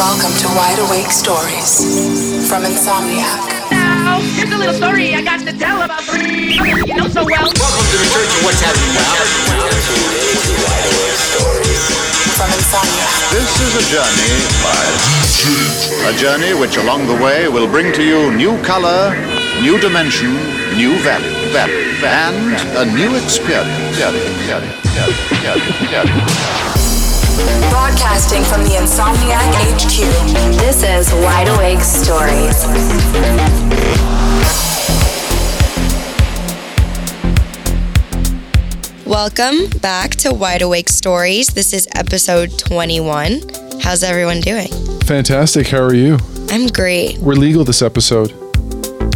Welcome to Wide Awake Stories from Insomniac. Now, here's a little story I got to tell about three you know so well. Welcome to the Church of What's Happening Now. Wide Awake Stories from Insomniac. This is a journey by a journey which along the way will bring to you new color, new dimension, new value, value, and a new experience. Broadcasting from the Insomniac HQ. This is Wide Awake Stories. Welcome back to Wide Awake Stories. This is episode 21. How's everyone doing? Fantastic. How are you? I'm great. We're legal this episode.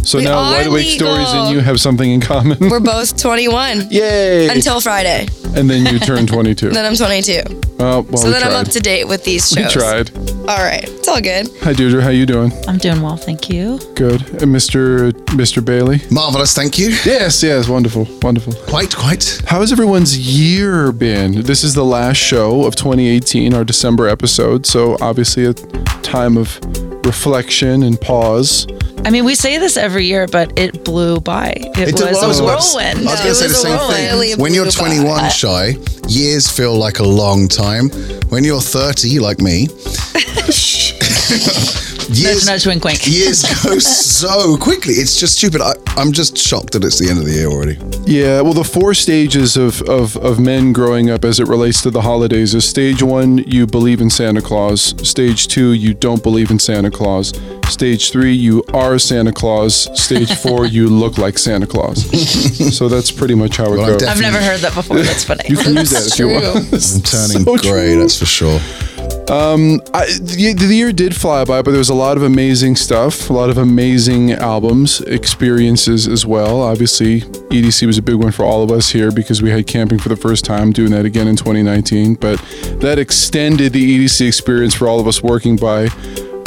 So We now Wide Awake Stories and you have something in common. We're both 21 Yay! until Friday. and then you turn 22. Then I'm 22. Oh, well, so we then tried. I'm up to date with these shows. we shows. tried. All right. It's all good. Hi, Deirdre. How you doing? I'm doing well, thank you. Good. And Mr. Mr. Bailey? Marvelous, thank you. Yes, yes. Wonderful. Wonderful. Quite, quite. How has everyone's year been? This is the last show of 2018, our December episode. So obviously a time of reflection and pause. I mean, we say this every year, but it blew by. It, It was, did- I was a whirlwind. I was No, going it to say the was a same whirlwind. thing. When you're blew by. 21 shy, years feel like a long time. When you're 30, like me, Nudge, years, nudge, wink, wink. years go so quickly. It's just stupid. I, I'm just shocked that it's the end of the year already. Yeah, well, the four stages of, of, of men growing up as it relates to the holidays is stage one, you believe in Santa Claus. Stage two, you don't believe in Santa Claus. Stage three, you are Santa Claus. Stage four, you look like Santa Claus. so that's pretty much how it Well, goes. I've never heard that before. That's funny. you can use that if you want. I'm turning So grey, true. that's for sure. Um, I, the, the year did fly by, but there was a lot of amazing stuff, a lot of amazing albums, experiences as well. Obviously, EDC was a big one for all of us here because we had camping for the first time, doing that again in 2019. But that extended the EDC experience for all of us working by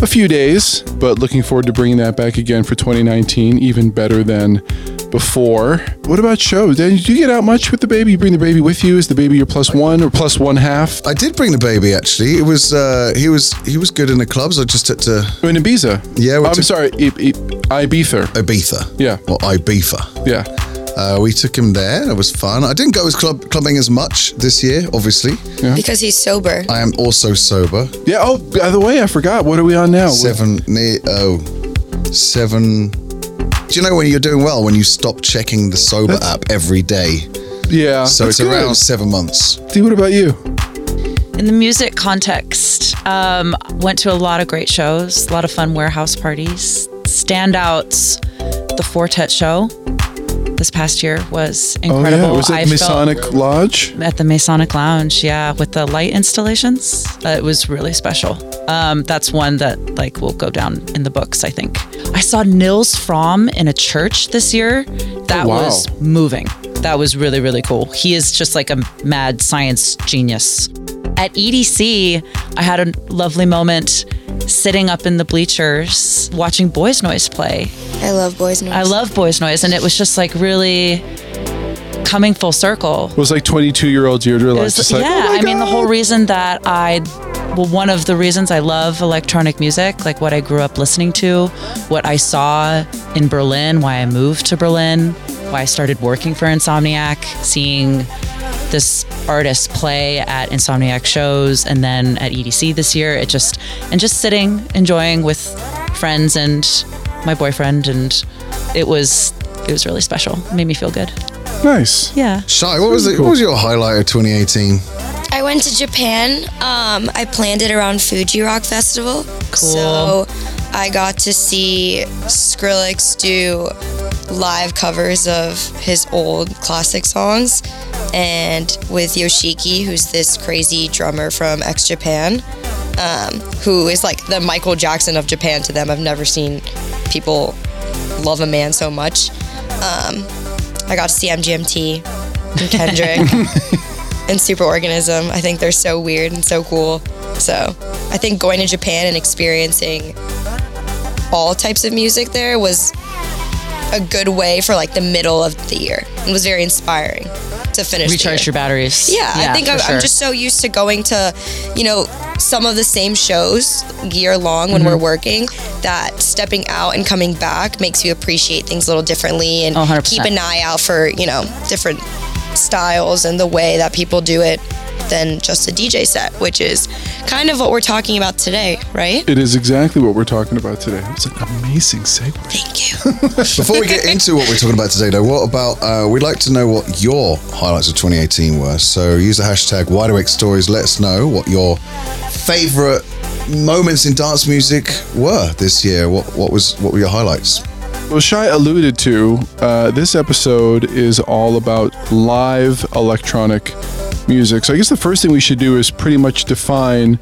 a few days. But looking forward to bringing that back again for 2019, even better than before. What about shows? Dan, do you get out much with the baby? You bring the baby with you? Is the baby your plus one or plus one half? I did bring the baby actually. It was uh, he was he was good in the clubs. I just had to In Ibiza. Yeah, we I'm took- sorry, I- I- Ibiza. Ibiza. Yeah. Or Ibiza. Yeah. Uh, we took him there. It was fun. I didn't go as club clubbing as much this year, obviously. Because he's sober. I am also sober. Yeah. Oh, by the way, I forgot. What are we on now? Seven, ne- oh, seven. Do you know when you're doing well when you stop checking the sober That's- app every day? Yeah. So it's good. around seven months. Steve, what about you? In the music context, um, went to a lot of great shows, a lot of fun warehouse parties. Standouts, the Fortet show this past year was incredible. Oh yeah. Was I it felt- Masonic Lodge? at the Masonic Lounge, yeah, with the light installations. Uh, it was really special. Um, that's one that like will go down in the books, I think. I saw Nils Frahm in a church this year. That Oh, wow. was moving. That was really really cool. He is just like a mad science genius. At EDC, I had a lovely moment sitting up in the bleachers watching Boys Noize play. I love Boys Noize. I love Boys Noize, and it was just like really coming full circle. It Was like 22 year old Deirdre It like was- like, yeah, oh my I mean, the whole reason that I, well, one of the reasons I love electronic music, like what I grew up listening to, what I saw in Berlin, why I moved to Berlin, why I started working for Insomniac, seeing this artist play at Insomniac shows and then at EDC this year. It just, and just sitting, enjoying with friends and my boyfriend. And it was, it was really special. It made me feel good. Nice. Yeah. Shy, what was it? What was your highlight of 2018? I went to Japan. Um, I planned it around Fuji Rock Festival. So I got to see Skrillex do live covers of his old classic songs. And with Yoshiki, who's this crazy drummer from X Japan, um, who is like the Michael Jackson of Japan to them. I've never seen people love a man so much. Um, I got to see MGMT and Kendrick and Superorganism. I think they're so weird and so cool. So I think going to Japan and experiencing all types of music there was a good way for like the middle of the year. It was very inspiring to finish. Recharge your batteries. Yeah, I think I'm, sure. I'm just so used to going to, you know, some of the same shows year long when Mhm. we're working that stepping out and coming back makes you appreciate things a little differently and Oh, 100%. keep an eye out for you know different styles and the way that people do it than just a DJ set, which is kind of what we're talking about today, right? It is exactly what we're talking about today. It's an amazing segue. Thank you. Before we get into what we're talking about today, though, what about uh, we'd like to know what your highlights of 2018 were. So use the hashtag Wide Awake Stories. Let us know what your favorite moments in dance music were this year. What what was what were your highlights? Well, Shai alluded to, uh, this episode is all about live electronic music. So I guess the first thing we should do is pretty much define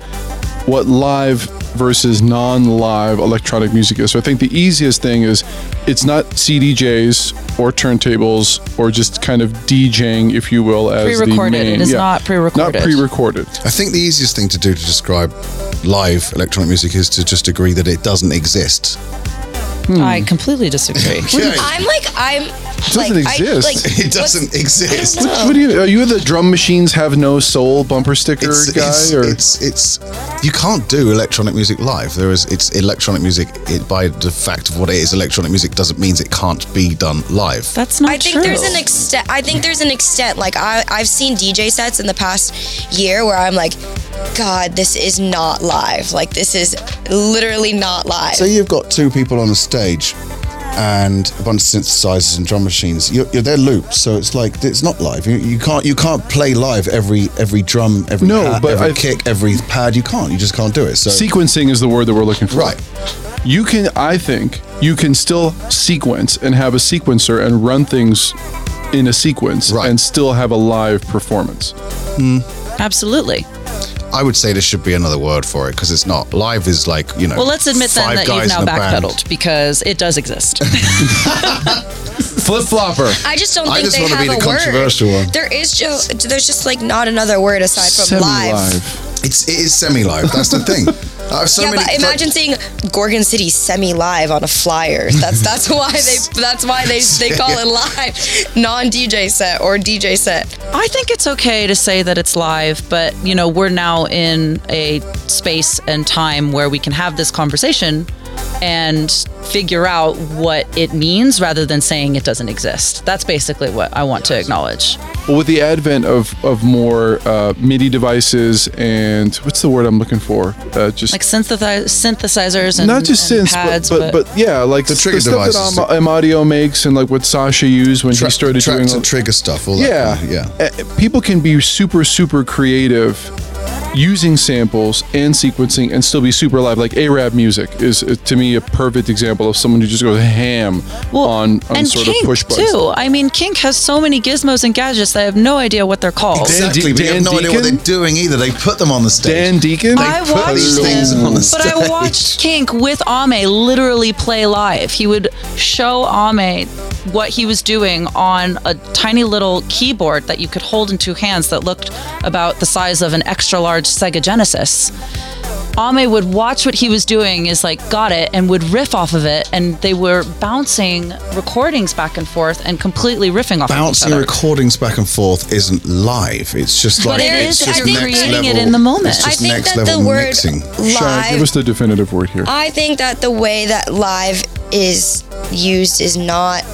what live versus non-live electronic music is. So I think the easiest thing is it's not CDJs or turntables or just kind of DJing, if you will, as the Pre-recorded. main. It is not pre-recorded. Not pre-recorded. I think the easiest thing to do to describe live electronic music is to just agree that it doesn't exist. Hmm. I completely disagree. I'm like I'm doesn't like, exist. I, like It doesn't exist. What, what do you? Are you the drum machines have no soul bumper sticker It's, guy? it's, or it's it's you can't do electronic music live. There is it's electronic music. It, by the fact of what it is, electronic music doesn't means it can't be done live. That's not I think there's an extent. I think there's an extent. Like I, I've seen DJ sets in the past year where I'm like, God, this is not live. Like this is literally not live. So you've got two people on a stage and a bunch of synthesizers and drum machines. You're, you're they're loops, so it's like it's not live. You, you can't you can't play live every every drum, every No, pad, but every I- kick, every pad. You can't. You just can't do it. So sequencing is the word that we're looking for. Right. You can, I think, you can still sequence and have a sequencer and run things in a sequence and still have a live performance. Hmm. Absolutely. I would say there should be another word for it because it's not live. Is like you know. Well, let's admit then that you've now in band. backpedaled because it does exist. Flip flopper. I just don't I think just they wanna have be the a controversial word. one. There is just there's just like not another word aside from live. It's it is semi live. That's the thing. I have so yeah, many. but imagine seeing Gorgon City semi-live on a flyer. That's that's why they that's why they they call it live, non-DJ set or DJ set. I think it's okay to say that it's live, but you know, we're now in a space and time where we can have this conversation and figure out what it means rather than saying it doesn't exist. That's basically what I want to acknowledge. Well, with the advent of, of more uh, MIDI devices and what's the word I'm looking for? Uh, just Like synthesize, synthesizers and not just and synths, pads, but, but but yeah, like The the, trigger stuff devices. that Am- Amadio makes and like what Sasha used when Tra- he started tracks doing and trigger stuff. All that yeah, kind of- yeah. Uh, people can be super super creative using samples and sequencing and still be super live. Like Arab music is uh, to me a perfect example of someone who just goes ham on on and sort Kink of push buttons. too. I mean, Kink has so many gizmos and gadgets that I have no idea what they're called. Exactly, but you have no idea what they're doing either. They put them on the stage. Dan Deacon. They I put watched these things on the stage. but I watched Kink with Ame literally play live. He would show Ame what he was doing on a tiny little keyboard that you could hold in two hands that looked about the size of an extra large Sega Genesis. Ame would watch what he was doing, is like, got it, and would riff off of it. And they were bouncing recordings back and forth and completely riffing off Bouncing of each recordings back and forth isn't live. It's just But like it it's is just if you're next creating it in the moment. It's just I think next that the word mixing. Shai, give us the definitive word here. I think that the way that live is used is not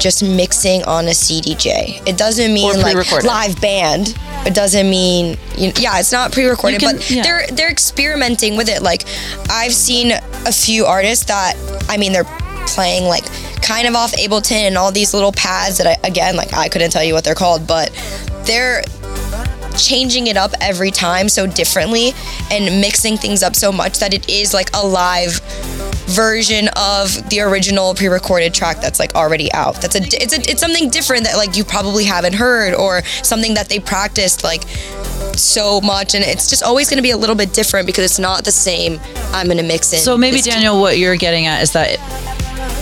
just mixing on a CDJ. It doesn't mean like live band. It doesn't mean you know, yeah, it's not pre-recorded, can- but yeah. they're they're experimenting with it. Like I've seen a few artists that I mean they're playing like kind of off Ableton and all these little pads that I again like I couldn't tell you what they're called, but they're changing it up every time so differently and mixing things up so much that it is like a live version of the original pre-recorded track that's like already out. That's a it's a it's something different that like you probably haven't heard or something that they practiced like so much and it's just always going to be a little bit different because it's not the same I'm going to mix in. So maybe this Daniel, what you're getting at is that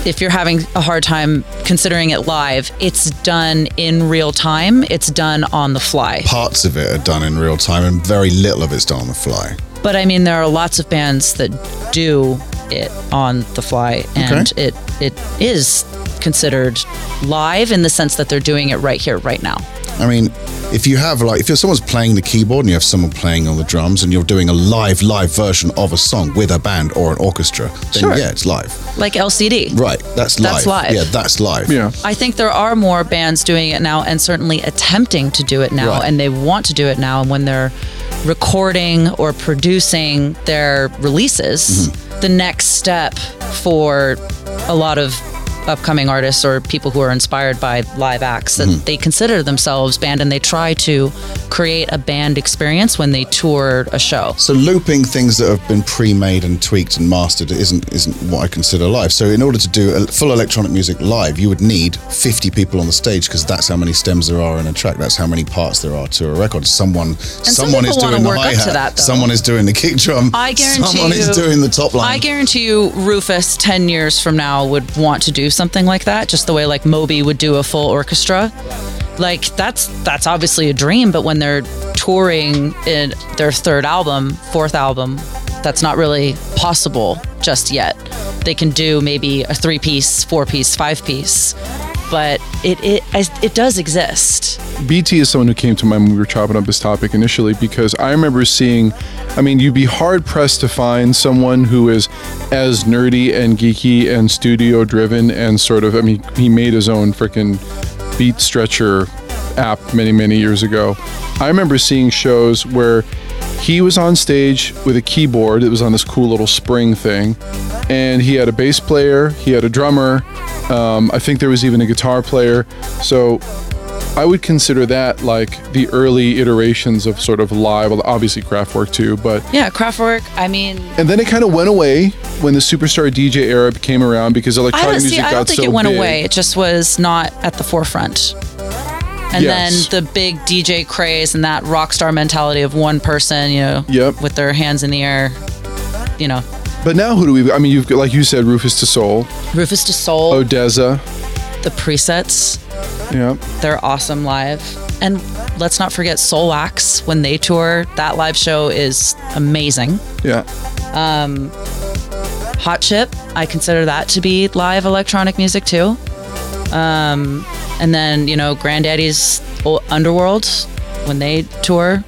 if you're having a hard time considering it live, it's done in real time. It's done on the fly. Parts of it are done in real time, and very little of it's done on the fly. But I mean, there are lots of bands that do it on the fly, and Okay. it it is considered live in the sense that they're doing it right here, right now. I mean, if you have like, if you're someone's playing the keyboard and you have someone playing on the drums and you're doing a live, live version of a song with a band or an orchestra, then Sure. yeah, it's live. Like LCD. Right. That's live. That's live. Yeah, that's live. Yeah. I think there are more bands doing it now and certainly attempting to do it now Right. and they want to do it now and when they're recording or producing their releases Mm-hmm. the next step for a lot of upcoming artists or people who are inspired by live acts that Mm-hmm. they consider themselves band and they try to create a band experience when they tour a show So looping things that have been pre-made and tweaked and mastered isn't isn't what I consider live. So in order to do a full electronic music live, you would need 50 people on the stage because that's how many stems there are in a track. That's how many parts there are to a record. Someone some someone is doing the hi hat. someone is doing the kick drum. I guarantee someone is you- doing the top line. I guarantee you, Rufus, 10 years from now, would want to do something like that, just the way like Moby would do a full orchestra. Like, that's that's obviously a dream, but when they're touring in their third album, fourth album, that's not really possible just yet. They can do maybe a three piece, four piece, five piece, but it, it, it does exist. BT is someone who came to mind when we were chopping up this topic initially because I remember seeing, I mean, you'd be hard pressed to find someone who is as nerdy and geeky and studio driven and sort of, I mean, he made his own freaking beat stretcher app many, many years ago. I remember seeing shows where he was on stage with a keyboard. It was on this cool little spring thing. And he had a bass player, he had a drummer. Um, I think there was even a guitar player. So I would consider that like the early iterations of sort of live, well, obviously Kraftwerk too, but Yeah, Kraftwerk, I mean, and then it kind of went away when the superstar DJ era came around because I electronic music see. I got don't think so it went big. away. It just was not at the forefront. And Yes. then the big DJ craze and that rock star mentality of one person, you know, Yep. with their hands in the air, you know, But now who do we? I mean, you've got like you said, RÜFÜS DU SOL, RÜFÜS DU SOL, ODESZA, the presets, yeah, they're awesome live. And let's not forget Soulwax when they tour. That live show is amazing. yeah. Um, Hot Chip, I consider that to be live electronic music too. Um, and then you know Granddaddy's Underworld when they tour,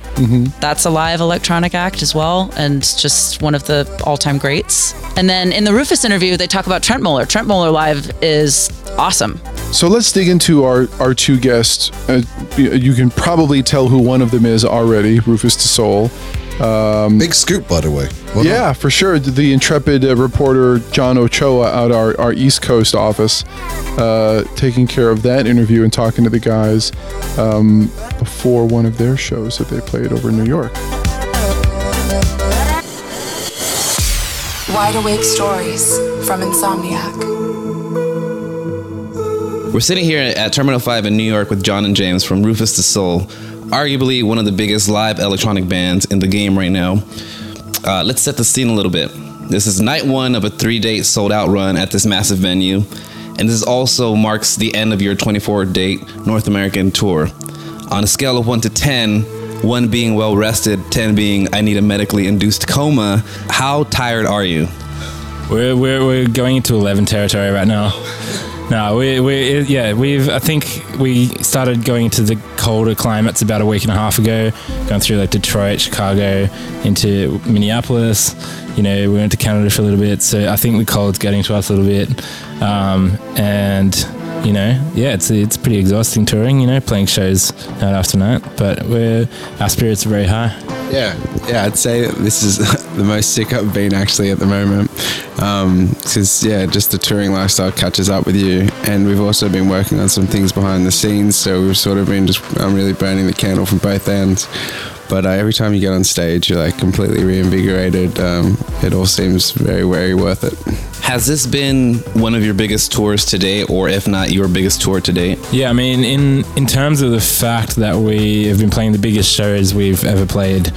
that's a live electronic act as well, and just one of the all-time greats. And then in the Rufus interview, they talk about Trentemøller. Trent Muller live is awesome. So let's dig into our our two guests. Uh, you can probably tell who one of them is already, Rufus to Soul. Big scoop, by the way. Well done. Yeah, for sure. The, the intrepid uh, reporter John Ochoa out our, our East Coast office, uh, taking care of that interview and talking to the guys um, before one of their shows that they played over in New York. Wide Awake Stories from Insomniac. We're sitting here at Terminal 5 in New York with John and James from RÜFÜS DU SOL, arguably one of the biggest live electronic bands in the game right now. Uh, let's set the scene a little bit. This is night one of a three date sold out run at this massive venue, and this also marks the end of your 24 date North American tour. On a scale of 1 to 10, 1 being well rested, 10 being I need a medically induced coma, how tired are you? We're, we're, we're going into 11 territory right now. No, we, we, yeah, we've, I think we started going to the colder climates about a week and a half ago, going through like Detroit, Chicago, into Minneapolis. You know, we went to Canada for a little bit. So I think the cold's getting to us a little bit. Um, and, you know, yeah, it's, it's pretty exhausting touring, you know, playing shows night after night. But we're, our spirits are very high. Yeah, yeah, I'd say this is the most sick I've been actually at the moment. Because, yeah, just the touring lifestyle catches up with you. And we've also been working on some things behind the scenes. So we've sort of been just, I'm really burning the candle from both ends. But uh, every time you get on stage, you're like completely reinvigorated. Um, it all seems very, very worth it. Has this been one of your biggest tours today, or if not your biggest tour to date? Yeah, I mean, in in terms of the fact that we have been playing the biggest shows we've ever played,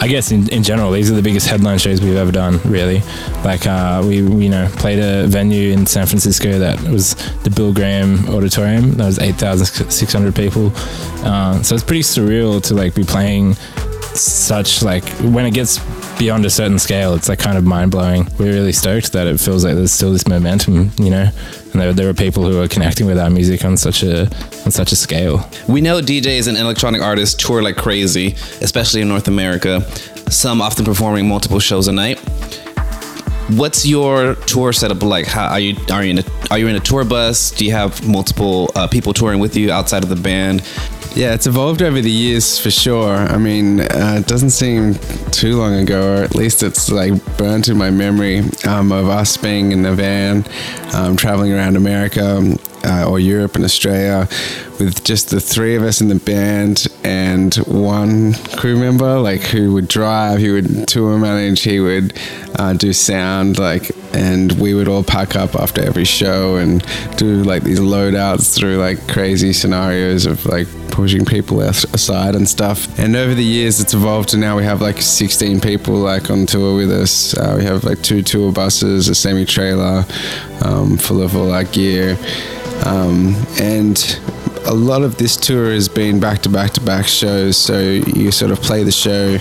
I guess in, in general, these are the biggest headline shows we've ever done. Really, like uh, we you know played a venue in San Francisco that was the Bill Graham Auditorium. That was eight thousand six hundred people. Uh, so it's pretty surreal to like be playing such like when it gets beyond a certain scale, it's like kind of mind blowing. We're really stoked that it feels like there's still this momentum, you know, and there, there are people who are connecting with our music on such a on such a scale. We know DJs and electronic artists tour like crazy, especially in North America. Some often performing multiple shows a night. What's your tour setup like? How are you? Are you in a Are you in a tour bus? Do you have multiple uh, people touring with you outside of the band? Yeah, it's evolved over the years for sure. I mean, uh, it doesn't seem too long ago, or at least it's like burnt in my memory um, of us being in a van, um, traveling around America uh, or Europe and Australia with just the three of us in the band and one crew member, like who would drive, he would tour manage, he would uh, do sound, like, and we would all pack up after every show and do like these loadouts through like crazy scenarios of like pushing people aside and stuff. And over the years, it's evolved to now we have like 16 people like on tour with us. Uh, we have like two tour buses, a semi trailer um, full of all our gear. Um, and a lot of this tour has been back to back to back shows. So you sort of play the show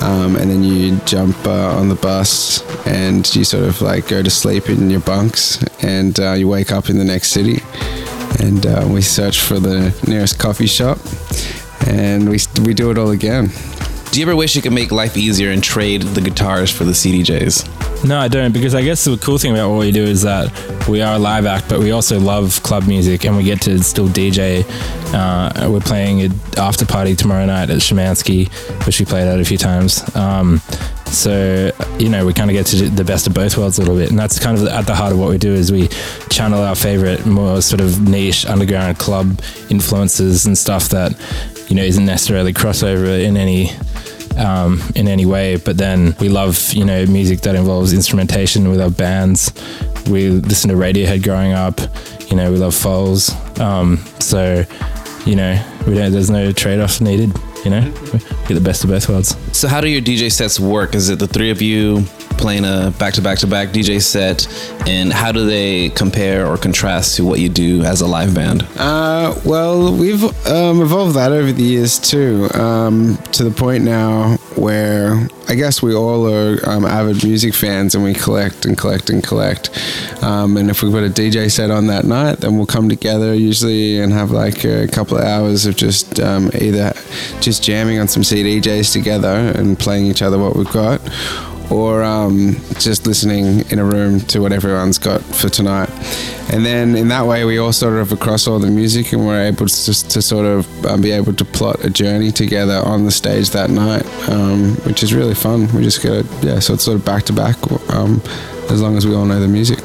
um, and then you jump uh, on the bus and you sort of like go to sleep in your bunks and uh, you wake up in the next city. And uh, we search for the nearest coffee shop and we, we do it all again. Do you ever wish you could make life easier and trade the guitars for the CDJs? No, I don't, because I guess the cool thing about what we do is that we are a live act, but we also love club music and we get to still DJ. Uh, we're playing an after party tomorrow night at Schimanski, which we played at a few times. Um, so you know we kind of get to the best of both worlds a little bit and that's kind of at the heart of what we do is we channel our favorite more sort of niche underground club influences and stuff that you know isn't necessarily crossover in any um, in any way. But then we love, you know, music that involves instrumentation with our bands. We listen to Radiohead growing up. You know, we love Foals. Um, so, you know, we don't. There's no trade-off needed. You know, we get the best of both worlds. So, how do your DJ sets work? Is it the three of you playing a back to back to back DJ set, and how do they compare or contrast to what you do as a live band? Uh, well, we've um, evolved that over the years too, um, to the point now where I guess we all are um, avid music fans and we collect and collect and collect. Um, and if we put a DJ set on that night, then we'll come together usually and have like a couple of hours of just um, either just jamming on some CDJs together and playing each other what we've got or um, just listening in a room to what everyone's got for tonight. And then in that way, we all sort of across all the music and we're able to, to sort of um, be able to plot a journey together on the stage that night, um, which is really fun. We just get it, yeah, so it's sort of back to back um, as long as we all know the music.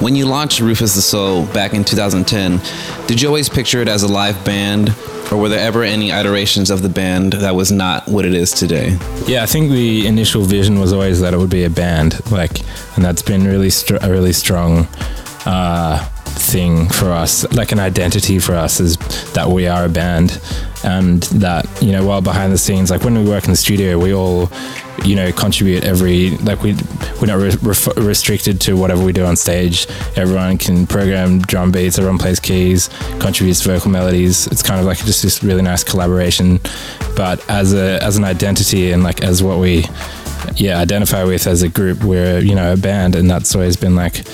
When you launched RÜFÜS DU SOL back in 2010, did you always picture it as a live band? Or were there ever any iterations of the band that was not what it is today? Yeah, I think the initial vision was always that it would be a band, like, and that's been really str- a really strong uh, thing for us, like an identity for us, is that we are a band, and that you know, while behind the scenes, like when we work in the studio, we all you know contribute every like we we're not re- restricted to whatever we do on stage. Everyone can program drum beats everyone plays keys contributes vocal melodies. It's kind of like just this really nice collaboration. But as a as an identity and like as what we yeah identify with as a group we're you know a band and that's always been like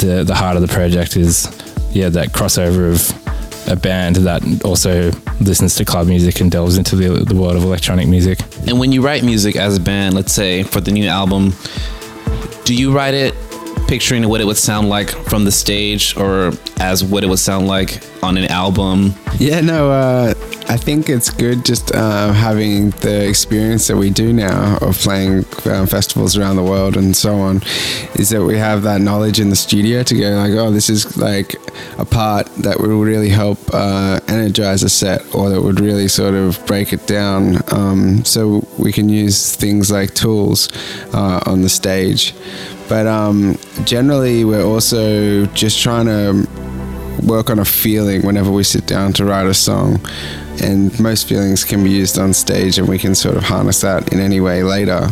the the heart of the project is yeah that crossover of a band that also listens to club music and delves into the, the world of electronic music. And when you write music as a band, let's say for the new album, do you write it picturing what it would sound like from the stage or as what it would sound like on an album? Yeah, no, uh, I think it's good just uh, having the experience that we do now of playing um, festivals around the world and so on, is that we have that knowledge in the studio to go like, oh, this is like a part that would really help uh, energize a set or that would really sort of break it down. Um, so we can use things like tools uh, on the stage. But um, generally, we're also just trying to work on a feeling whenever we sit down to write a song and most feelings can be used on stage and we can sort of harness that in any way later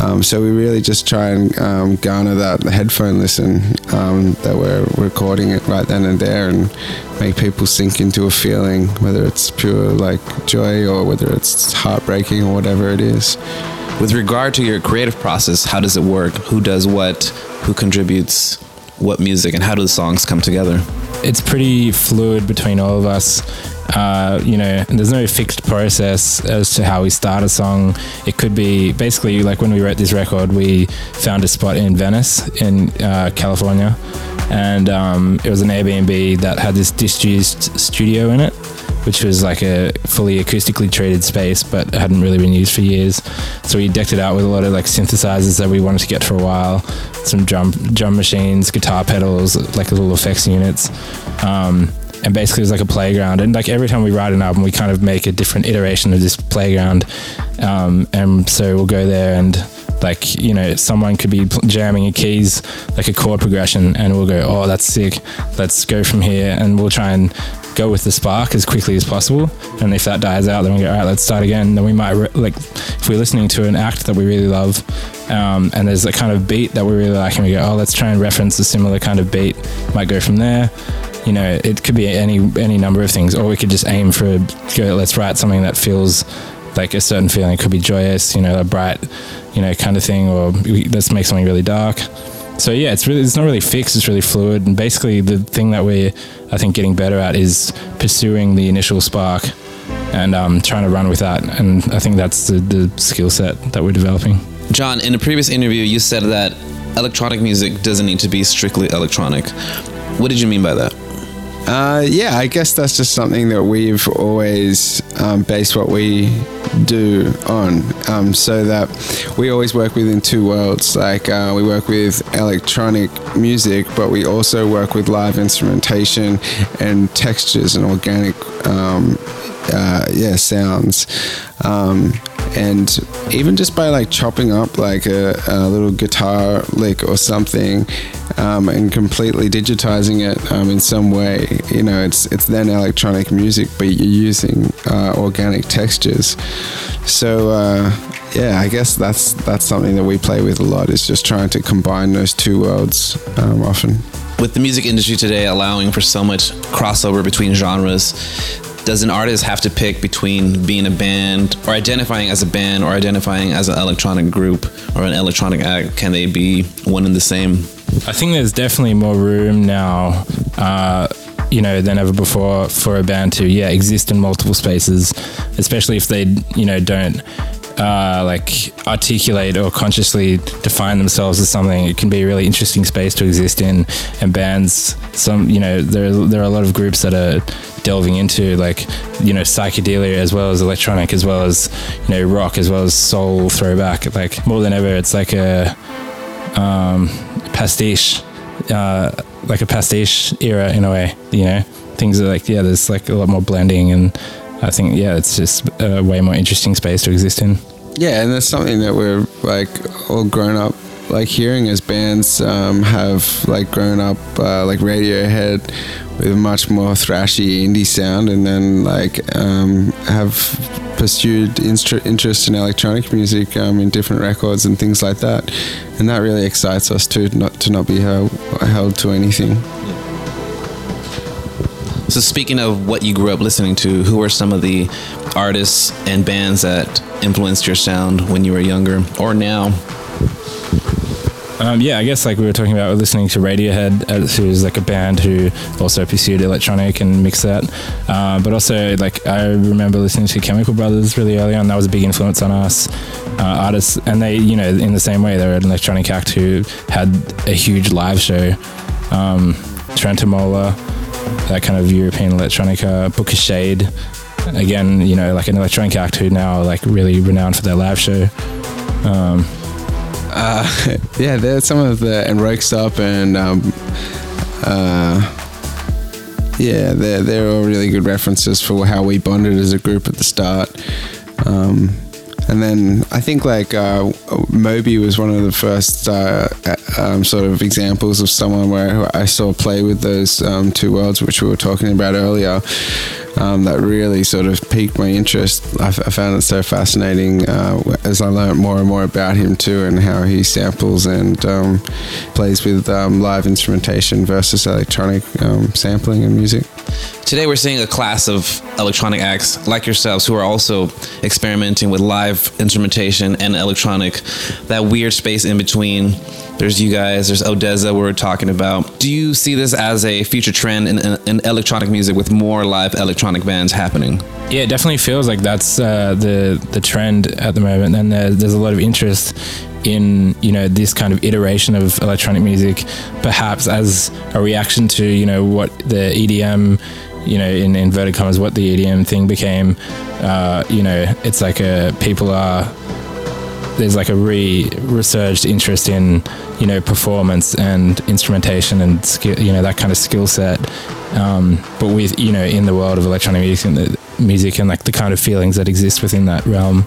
um, so we really just try and um, garner that headphone listen um, that we're recording it right then and there and make people sink into a feeling whether it's pure like joy or whether it's heartbreaking or whatever it is with regard to your creative process, how does it work? Who does what? Who contributes what music? And how do the songs come together? It's pretty fluid between all of us. Uh, you know, there's no fixed process as to how we start a song. It could be basically like when we wrote this record, we found a spot in Venice, in uh, California, and um, it was an Airbnb that had this disused studio in it, which was like a fully acoustically treated space, but hadn't really been used for years. So we decked it out with a lot of like synthesizers that we wanted to get for a while, some drum drum machines, guitar pedals, like little effects units. Um, and basically it was like a playground. And like every time we write an album we kind of make a different iteration of this playground. Um, and so we'll go there and like you know someone could be jamming a keys like a chord progression and we'll go oh that's sick. Let's go from here. And we'll try and go with the spark as quickly as possible and if that dies out then we go all right let's start again then we might re- like if we're listening to an act that we really love um, and there's a kind of beat that we really like and we go oh let's try and reference a similar kind of beat might go from there you know, it could be any any number of things, or we could just aim for go. Let's write something that feels like a certain feeling. It could be joyous, you know, a bright, you know, kind of thing, or we, let's make something really dark. So yeah, it's really it's not really fixed. It's really fluid, and basically the thing that we're I think getting better at is pursuing the initial spark and um, trying to run with that. And I think that's the, the skill set that we're developing. John, in a previous interview, you said that electronic music doesn't need to be strictly electronic. What did you mean by that? Uh, yeah, I guess that's just something that we've always um, based what we do on, um, so that we always work within two worlds. Like uh, we work with electronic music, but we also work with live instrumentation and textures and organic, um, uh, yeah, sounds. Um, and even just by like chopping up like a, a little guitar lick or something um, and completely digitizing it um, in some way you know it's it's then electronic music but you're using uh, organic textures. So uh, yeah I guess that's that's something that we play with a lot is just trying to combine those two worlds um, often. With the music industry today allowing for so much crossover between genres does an artist have to pick between being a band or identifying as a band or identifying as an electronic group or an electronic act? Can they be one and the same? I think there's definitely more room now. Uh, you know, than ever before for a band to, yeah, exist in multiple spaces, especially if they, you know, don't uh, like articulate or consciously define themselves as something, it can be a really interesting space to exist in. And bands, some you know, there there are a lot of groups that are delving into like you know psychedelia as well as electronic as well as you know rock as well as soul throwback. Like more than ever, it's like a um, pastiche. Uh, like a pastiche era in a way, you know. Things are like yeah, there's like a lot more blending and I think yeah, it's just a way more interesting space to exist in. Yeah, and that's something that we're like all grown up like hearing as bands um, have like grown up uh, like Radiohead with a much more thrashy indie sound, and then like um, have pursued interest in electronic music um, in different records and things like that, and that really excites us too, not to not be held, held to anything. So, speaking of what you grew up listening to, who are some of the artists and bands that influenced your sound when you were younger or now? Um, yeah, I guess like we were talking about, listening to Radiohead, uh, who's like a band who also pursued electronic and mixed that. Uh, but also, like I remember listening to Chemical Brothers really early on. That was a big influence on us uh, artists, and they, you know, in the same way, they're an electronic act who had a huge live show. Um, Trentemøller, that kind of European electronica, Booka Shade. Again, you know, like an electronic act who now are like really renowned for their live show. Um, uh, yeah, there's some of the and Röyksopp and um, uh, yeah, they're they're all really good references for how we bonded as a group at the start. Um, and then I think like uh, Moby was one of the first uh, um, sort of examples of someone where I saw play with those um, two worlds, which we were talking about earlier. Um, that really sort of piqued my interest. I, f- I found it so fascinating uh, as I learned more and more about him too, and how he samples and um, plays with um, live instrumentation versus electronic um, sampling and music. Today, we're seeing a class of electronic acts like yourselves who are also experimenting with live instrumentation instrumentation and electronic, that weird space in between. There's you guys. There's ODESZA. We're talking about. Do you see this as a future trend in, in, in electronic music with more live electronic bands happening? Yeah, it definitely feels like that's uh, the the trend at the moment, and there, there's a lot of interest in you know this kind of iteration of electronic music, perhaps as a reaction to you know what the EDM, you know, in inverted commas, what the EDM thing became. Uh, you know, it's like a people are there's like a re resurged interest in you know performance and instrumentation and skill you know that kind of skill set. Um, but with you know in the world of electronic music and the music and like the kind of feelings that exist within that realm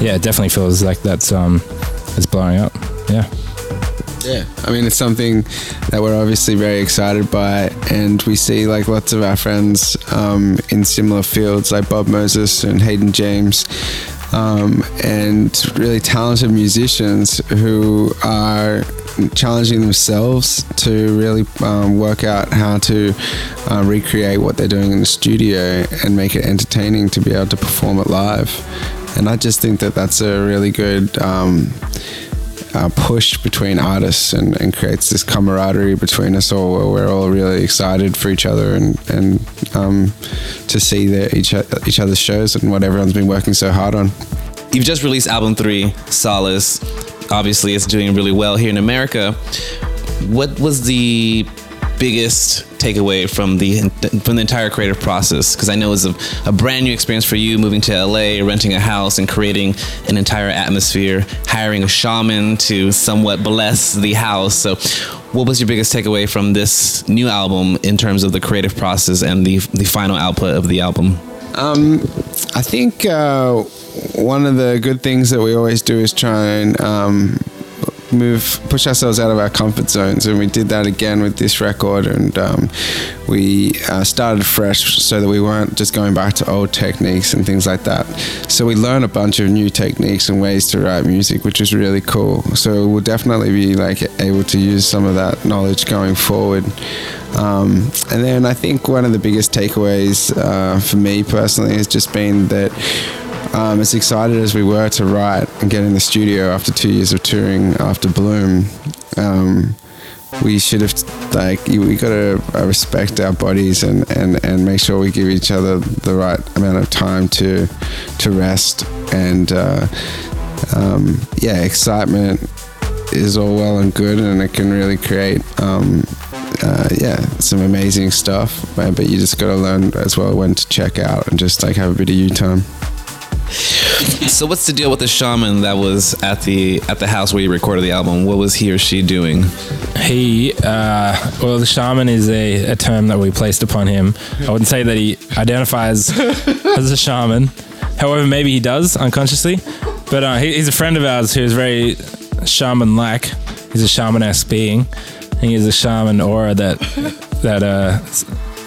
yeah it definitely feels like that's um it's blowing up. Yeah. Yeah, I mean, it's something that we're obviously very excited by, and we see like lots of our friends um, in similar fields, like Bob Moses and Hayden James, um, and really talented musicians who are challenging themselves to really um, work out how to uh, recreate what they're doing in the studio and make it entertaining to be able to perform it live. And I just think that that's a really good um, uh, push between artists and, and creates this camaraderie between us all where we're all really excited for each other and, and um, to see their, each, each other's shows and what everyone's been working so hard on. You've just released album three, Solace. Obviously, it's doing really well here in America. What was the biggest takeaway from the from the entire creative process? Because I know it's a, a brand new experience for you, moving to LA, renting a house, and creating an entire atmosphere, hiring a shaman to somewhat bless the house. So, what was your biggest takeaway from this new album in terms of the creative process and the the final output of the album? Um, I think uh, one of the good things that we always do is try and um, move, push ourselves out of our comfort zones, and we did that again with this record. And um, we uh, started fresh so that we weren't just going back to old techniques and things like that. So we learned a bunch of new techniques and ways to write music, which is really cool. So we'll definitely be like able to use some of that knowledge going forward. Um, and then I think one of the biggest takeaways uh, for me personally has just been that um, as excited as we were to write and get in the studio after two years of touring after Bloom, um, we should have like we got to uh, respect our bodies and, and, and make sure we give each other the right amount of time to to rest. And uh, um, yeah excitement is all well and good and it can really create um, uh, yeah some amazing stuff. But you just got to learn as well when to check out and just like have a bit of you time So what's the deal with the shaman that was at the at the house where you recorded the album? What was he or she doing? He, uh, well, the shaman is a, a term that we placed upon him. I wouldn't say that he identifies as a shaman. However, maybe he does unconsciously. But uh, he, he's a friend of ours who is very shaman-like. He's a shaman-esque being. And he has a shaman aura that that uh,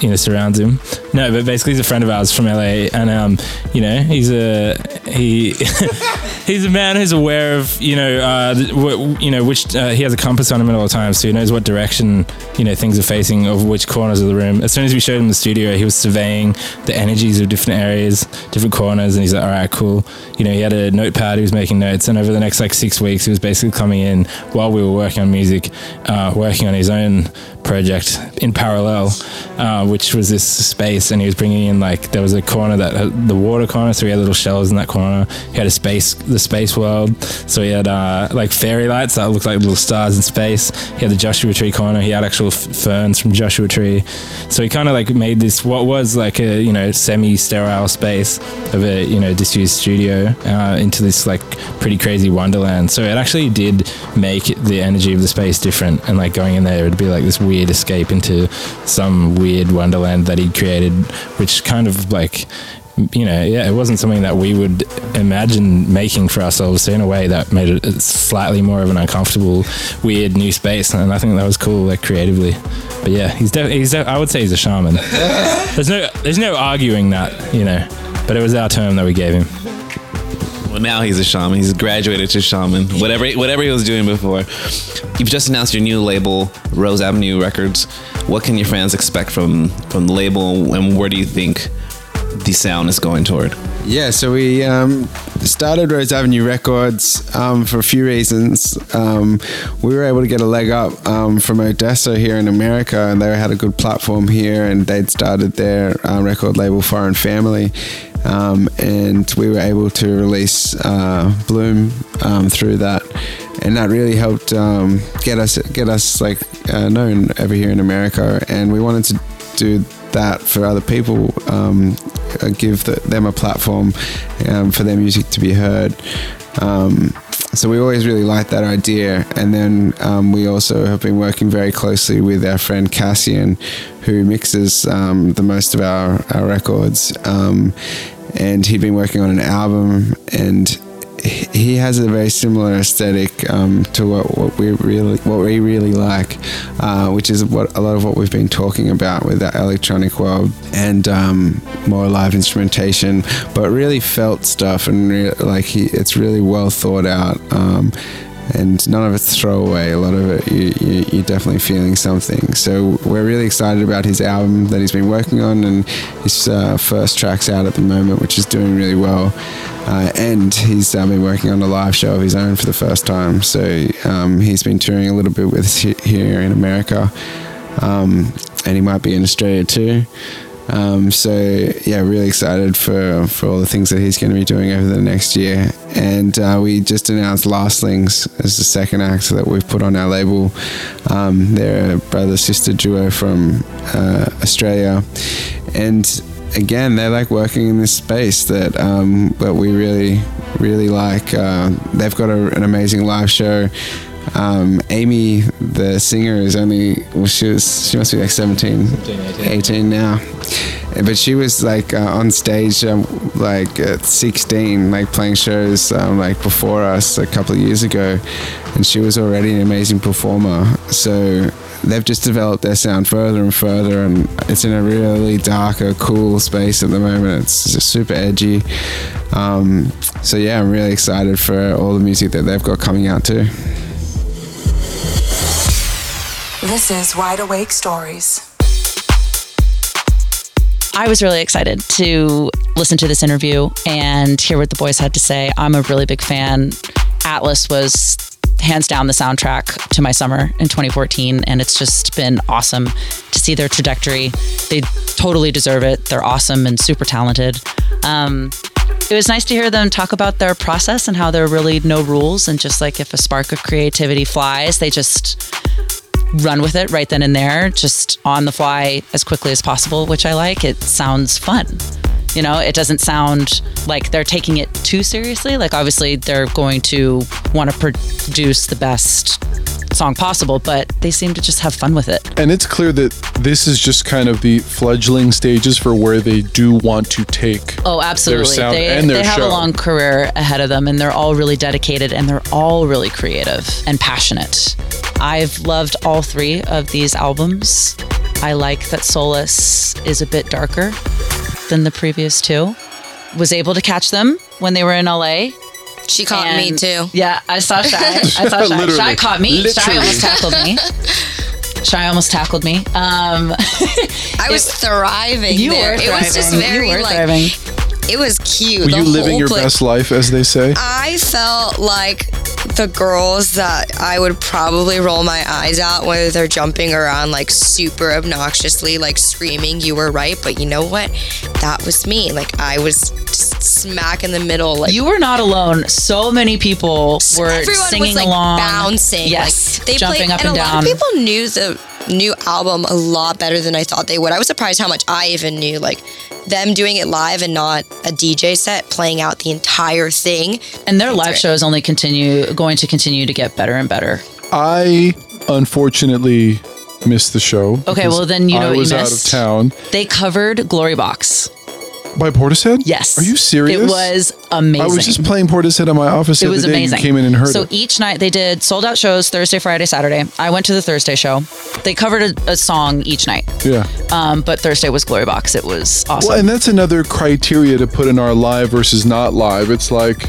you know surrounds him. No, but basically he's a friend of ours from LA, and um, you know he's a he he's a man who's aware of you know uh, you know which uh, he has a compass on him at all times, so he knows what direction you know things are facing of which corners of the room. As soon as we showed him the studio, he was surveying the energies of different areas, different corners, and he's like, all right, cool. You know, he had a notepad, he was making notes, and over the next like six weeks, he was basically coming in while we were working on music, uh, working on his own project in parallel, uh, which was this space, and he was bringing in like there was a corner that had the water corner, so he had little shells in that corner. He had a space, the space world, so he had uh, like fairy lights that looked like little stars in space. He had the Joshua Tree corner. He had actual f- ferns from Joshua Tree, so he kind of like made this what was like a you know semi-sterile space of a you know disused studio uh, into this like pretty crazy wonderland. So it actually did make the energy of the space different, and like going in there, it'd be like this weird escape into some weird wonderland that he'd created, which kind of like you know, yeah, it wasn't something that we would imagine making for ourselves. So in a way, that made it slightly more of an uncomfortable, weird new space, and I think that was cool, like creatively. But yeah, he's definitely, he's de- I would say he's a shaman. there's no, there's no arguing that, you know. But it was our term that we gave him. Well, now he's a shaman. He's graduated to shaman. Whatever, whatever he was doing before. You've just announced your new label, Rose Avenue Records. What can your fans expect from from the label, and where do you think the sound is going toward? Yeah, so we um, started Rose Avenue Records um, for a few reasons. Um, we were able to get a leg up um, from ODESZA here in America, and they had a good platform here, and they'd started their uh, record label Foreign Family. Um, and we were able to release uh, Bloom um, through that, and that really helped um, get us get us like uh, known over here in America. And we wanted to do that for other people, um, uh, give the, them a platform um, for their music to be heard. Um, so we always really liked that idea, and then we also have been working very closely with our friend Cassian, who mixes um, the most of our, our records. Um, and he'd been working on an album, and he has a very similar aesthetic um, to what, what we really what we really like, uh, which is what a lot of what we've been talking about with that electronic world and um, more live instrumentation, but really felt stuff and re- like he, it's really well thought out. Um, and none of it's throwaway. A lot of it, you, you're definitely feeling something. So we're really excited about his album that he's been working on, and his uh, first track's out at the moment, which is doing really well. Uh, and he's uh, been working on a live show of his own for the first time. So um, he's been touring a little bit with here in America, um, and he might be in Australia too. Um, so yeah, really excited for, for all the things that he's going to be doing over the next year. And uh, we just announced Lastlings as the second act that we've put on our label. Um, they're a brother sister duo from uh, Australia, and again, they're like working in this space that um, that we really really like. Uh, they've got a, an amazing live show. Um, Amy, the singer, is only well, she was she must be like 17, 18, now, but she was like uh, on stage um, like at 16, like playing shows um, like before us a couple of years ago, and she was already an amazing performer. So they've just developed their sound further and further, and it's in a really darker, cool space at the moment. It's just super edgy. Um, so yeah, I'm really excited for all the music that they've got coming out too. This is Wide Awake Stories. I was really excited to listen to this interview and hear what the boys had to say. I'm a really big fan. Atlas was hands down the soundtrack to my summer in 2014, and it's just been awesome to see their trajectory. They totally deserve it. They're awesome and super talented. Um, it was nice to hear them talk about their process and how there are really no rules, and just like if a spark of creativity flies, they just run with it right then and there, just on the fly as quickly as possible, which I like. It sounds fun. You know, it doesn't sound like they're taking it too seriously. Like, obviously, they're going to want to produce the best song possible, but they seem to just have fun with it. And it's clear that this is just kind of the fledgling stages for where they do want to take Oh, absolutely. their sound they they have show. a long career ahead of them, and they're all really dedicated and they're all really creative and passionate. I've loved all three of these albums. I like that Solace is a bit darker than the previous two. Was able to catch them when they were in LA. She caught me too. Yeah, I saw Shy. I saw Shy. Literally. Shy caught me. Shy almost tackled me. Shy almost tackled me. Um, I was thriving You there. were It was just thriving. You very were like thriving. It was cute. Were the you living your pla- best life, as they say? I felt like the girls that I would probably roll my eyes at when they're jumping around like super obnoxiously, like screaming, "You were right," but you know what? That was me. Like I was smack in the middle. Like you were not alone. So many people were singing was like along, bouncing. Yes, like, they jumping played, up and and a down. lot of people knew the new album a lot better than I thought they would. I was surprised how much I even knew. Like them doing it live and not a DJ set, playing out the entire thing. and their live shows only continue going to continue to get better and better. I unfortunately missed the show. Okay, well, then you know I what you was out missed. of town. They covered Glory Box. By Portishead? Yes. Are you serious? It was amazing. I was just playing Portishead in my office the it other was day. amazing. You came in and heard so it. each night they did sold out shows Thursday, Friday, Saturday. I went to the Thursday show. They covered a, a song each night. Yeah. Um, but Thursday was Glory Box. It was awesome. Well, and that's another criteria to put in our live versus not live. It's like,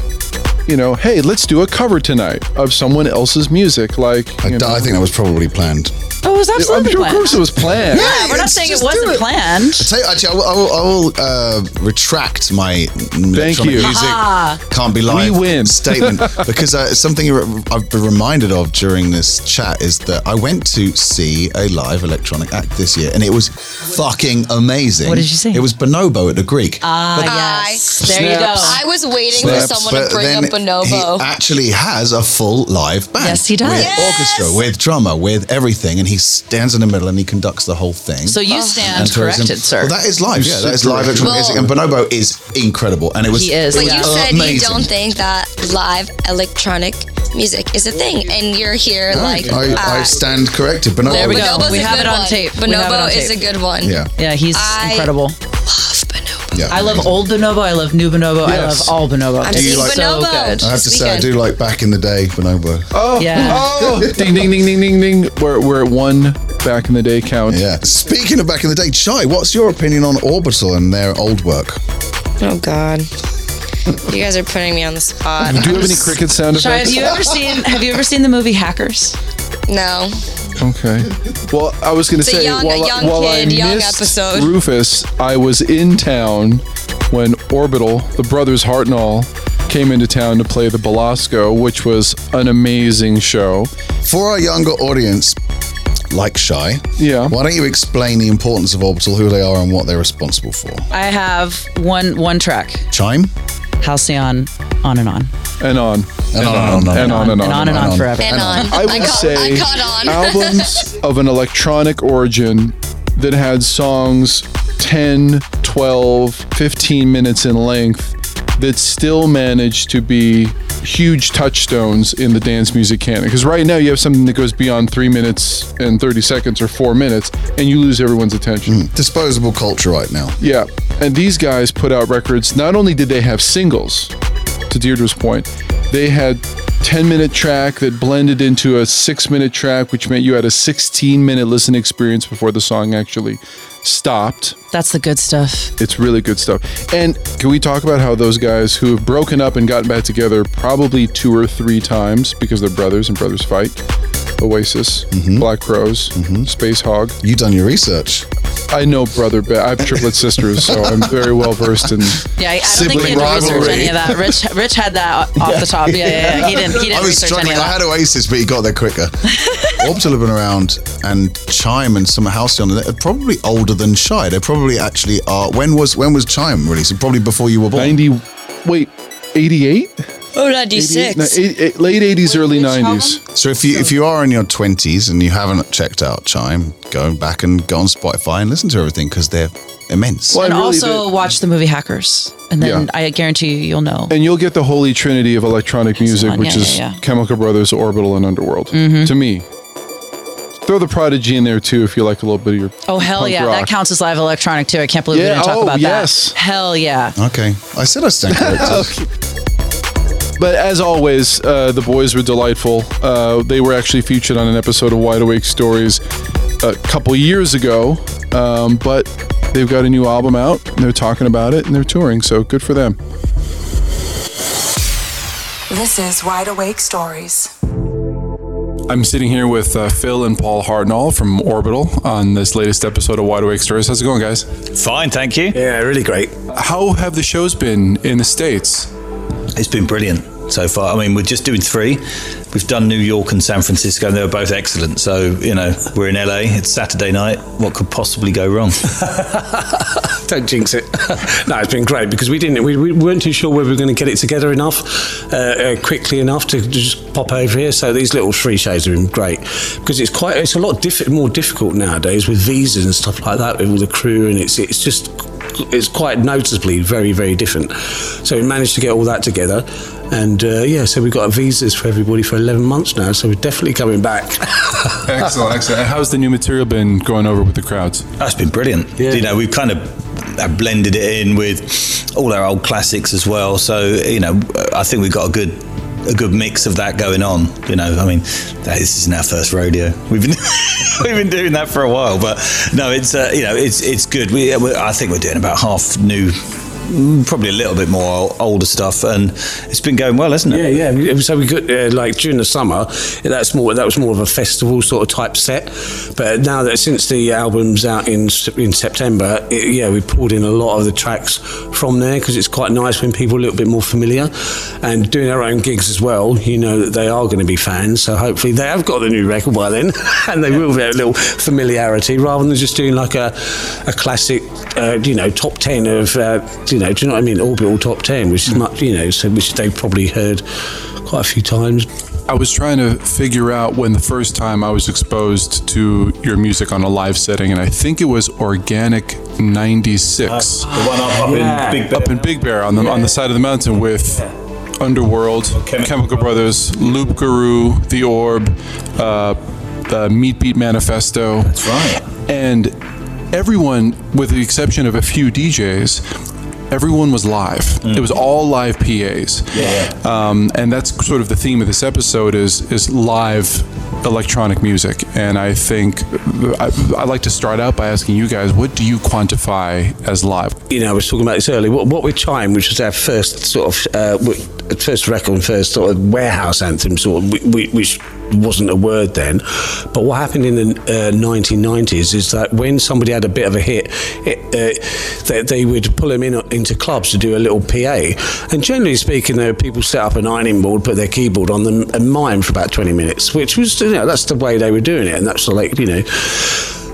you know, hey, let's do a cover tonight of someone else's music. Like, I, you know, I think that was probably planned. Oh, it was absolutely I'm sure, of planned. course, it was planned. Yeah, we're not saying it just wasn't it. planned. I tell you, actually, I will, I will, I will uh, retract my electronic you. music Ah. can't be live We win. statement because uh, something I've been reminded of during this chat is that I went to see a live electronic act this year and it was fucking amazing. What did you see? It was Bonobo at the Greek. Ah, yes. There you go. I was waiting Snaps. for someone But to bring then up Bonobo. He actually has a full live band. Yes, he does. With Yes. orchestra, with drummer, with everything, and he stands in the middle and he conducts the whole thing. So you And stand throws him- corrected, sir. Well, that is live. Yeah, that is live Corrected. electronic music, and Bonobo is incredible. And it was. He is, it But you Yeah. said you don't think that live electronic music is a thing, and you're here like. I, I uh, stand corrected. Bonobo. There we go. Bonobo's We have it on tape. We have it Bonobo is a good one. Yeah. Yeah, he's I- incredible. Love Bonobo. Yeah. I love old Bonobo. I love new Bonobo. I love all Bonobo. I'm It's seeing so Bonobo. good. I have to say, I do like back in the day Bonobo. Oh, Yeah. oh, ding, ding, ding, ding, ding, ding. We're, we're at one back in the day count. Yeah. Speaking of back in the day, Chai, what's your opinion on Orbital and their old work? Oh God. You guys are putting me on the spot. Do you have any cricket sound Shai, have you ever seen Have you ever seen the movie Hackers? No. Okay. Well, I was going to say young- while, young while I kid, young missed episode. Rufus, I was in town when Orbital, the brothers Hartnoll, came into town to play the Belasco, which was an amazing show. For our younger audience, like Shy, Yeah. why don't you explain the importance of Orbital, who they are, and what they're responsible for? I have one one track. Chime? Halcyon, on and on. And on. And on and on and on. And on and on. And on and on forever. And on. I would say I caught on. albums of an electronic origin that had songs 10, 12, 15 minutes in length that still managed to be huge touchstones in the dance music canon. Because right now you have something that goes beyond three minutes and 30 seconds or four minutes, and you lose everyone's attention. Hmm. Disposable culture right now. Yeah. And these guys put out records. Not only did they have singles, to Deirdre's point, they had 10 minute track that blended into a six minute track, which meant you had a 16 minute listen experience before the song actually stopped. That's the good stuff. It's really good stuff. And can we talk about how those guys who have broken up and gotten back together probably two or three times because they're brothers and brothers fight? Oasis, mm-hmm. Black Crowes, mm-hmm. Spacehog. You done your research. I know brother. Ba- I have triplet sisters, so I'm very well versed in. Yeah, I, I don't think he had Sibling to research rivalry. any of that. Rich Rich had that off the top. Yeah, yeah, yeah. He didn't he I didn't was research any struggling. of I that. had Oasis, but he got there quicker. Orbital have been around, and Chime and Summer Halcyon they're probably older than Shy. They probably actually are. When was when was Chime released? Probably before you were born. 90, wait, 88? Oh, 96. No, eight- eight- late 80s, early 90s. So if you if you are in your twenties and you haven't checked out Chime, go back and go on Spotify and listen to everything because they're immense. Well, And really also did- watch the movie Hackers, and then Yeah. I guarantee you, you'll know. And you'll get the holy trinity of electronic music, which yeah, is yeah, Mm-hmm. yeah. Chemical Brothers, Orbital, and Underworld. To me. Throw the Prodigy in there too if you like a little bit of your. Oh hell punk yeah, rock. that counts as live electronic too. I can't believe we didn't talk oh, about yes. that. Hell yeah. Okay, I said I stand corrected. But as always, uh, the boys were delightful. Uh, they were actually featured on an episode of Wide Awake Stories a couple years ago. Um, but they've got a new album out. And they're talking about it and they're touring. So good for them. This is Wide Awake Stories. I'm sitting here with uh, Phil and Paul Hartnoll from Orbital on this latest episode of Wide Awake Stories. How's it going, guys? Fine, thank you. Yeah, really great. How have the shows been in the States? It's been brilliant so far. I mean, we're just doing three. We've done New York and San Francisco, and they were both excellent. So, you know, we're in LA. It's Saturday night. What could possibly go wrong? Don't jinx it. no, it's been great because we didn't. We, we weren't too sure whether we were going to get it together enough, uh, uh, quickly enough to just pop over here. So these little free shows have been great because it's quite. It's a lot diff- more difficult nowadays with visas and stuff like that with all the crew, and it's it's just it's quite noticeably very very different. So we managed to get all that together. And uh, yeah, so we've got visas for everybody for 11 months now, so we're definitely coming back. excellent, excellent. And how's the new material been going over with the crowds? That's been brilliant. You know, we've kind of uh, blended it in with all our old classics as well. So, you know, I think we've got a good a good mix of that going on. You know, I mean, this isn't our first rodeo. We've been we've been doing that for a while, but no, it's uh, you know, it's it's good. We, we I think we're doing about half new probably a little bit more older stuff, and it's been going well, hasn't it? Yeah, yeah. So we could uh, like during the summer, that's more that was more of a festival sort of type set. But now that since the album's out in in September, it, yeah, we pulled in a lot of the tracks from there because it's quite nice when people are a little bit more familiar and doing our own gigs as well. You know that they are going to be fans, so hopefully they have got the new record by then, and they will get a little familiarity rather than just doing like a a classic, uh, you know, top ten of uh, you do you know what I mean? Orbital top ten, which is much, you know, so which they've probably heard quite a few times. I was trying to figure out when the first time I was exposed to your music on a live setting, and I think it was Organic '96. the one up, up in Big Bear. Up in Big Bear on the on the side of the mountain with Underworld, Chemical, Brothers, Loop Guru, The Orb, uh, the Meat Beat Manifesto. That's right. And everyone, with the exception of a few DJs, everyone was live. It was all live PAs. Yeah. Um, and that's sort of the theme of this episode is is live electronic music. And I think I, I'd like to start out by asking you guys, what do you quantify as live? you know, I was talking about this earlier. What, what with Chime, which was our first sort of uh, first record, and first sort of warehouse anthem, sort of, whi- whi- which wasn't a word then. But what happened in the uh, 1990s is that when somebody had a bit of a hit, it, uh, they, they would pull them in into clubs to do a little PA. And generally speaking, there were people set up an ironing board, put their keyboard on them, and mime for about 20 minutes, which was you know that's the way they were doing it, and that's like you know.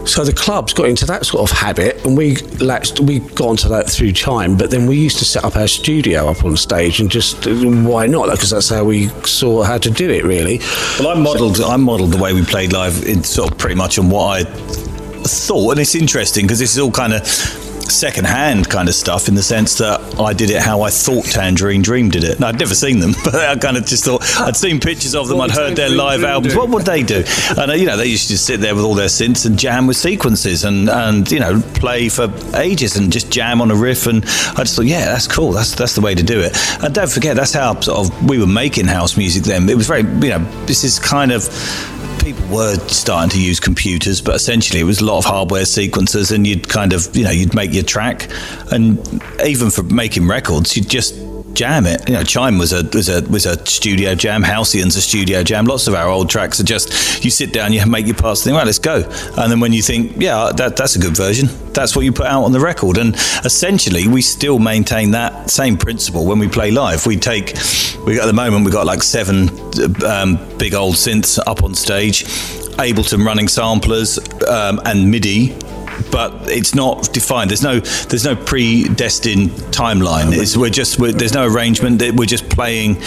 So the clubs got into that sort of habit, and we latched, we got onto that through time. But then we used to set up our studio up on stage, and just why not? Because that's how we saw how to do it, really. Well, I modelled I modelled the way we played live in sort of pretty much on what I thought, and it's interesting because this is all kind of second-hand kind of stuff in the sense that I did it how I thought Tangerine Dream did it. And I'd never seen them, but I kind of just thought I'd seen pictures of them, What I'd heard their live Dream albums. do? What would they do? And uh, you know, they used to just sit there with all their synths and jam with sequences and and you know play for ages and just jam on a riff. And I just thought, yeah, that's cool. That's that's the way to do it. And don't forget, that's how sort of we were making house music then. It was very, you know, this is kind of people were starting to use computers, but essentially it was a lot of hardware sequencers, and you'd kind of, you know, you'd make your track, and even for making records, you'd just jam it. You know, Chime was a was a was a studio jam. Halcyon's a studio jam. Lots of our old tracks are just you sit down, you make your parts, think, right, let's go, and then when you think, yeah, that that's a good version, that's what you put out on the record, and essentially we still maintain that same principle when we play live. We take we at the moment we got like seven um, big old synths up on stage, Ableton running samplers um, and MIDI but it's not defined. There's no there's no predestined timeline. It's, we're just we're, there's no arrangement. We're just playing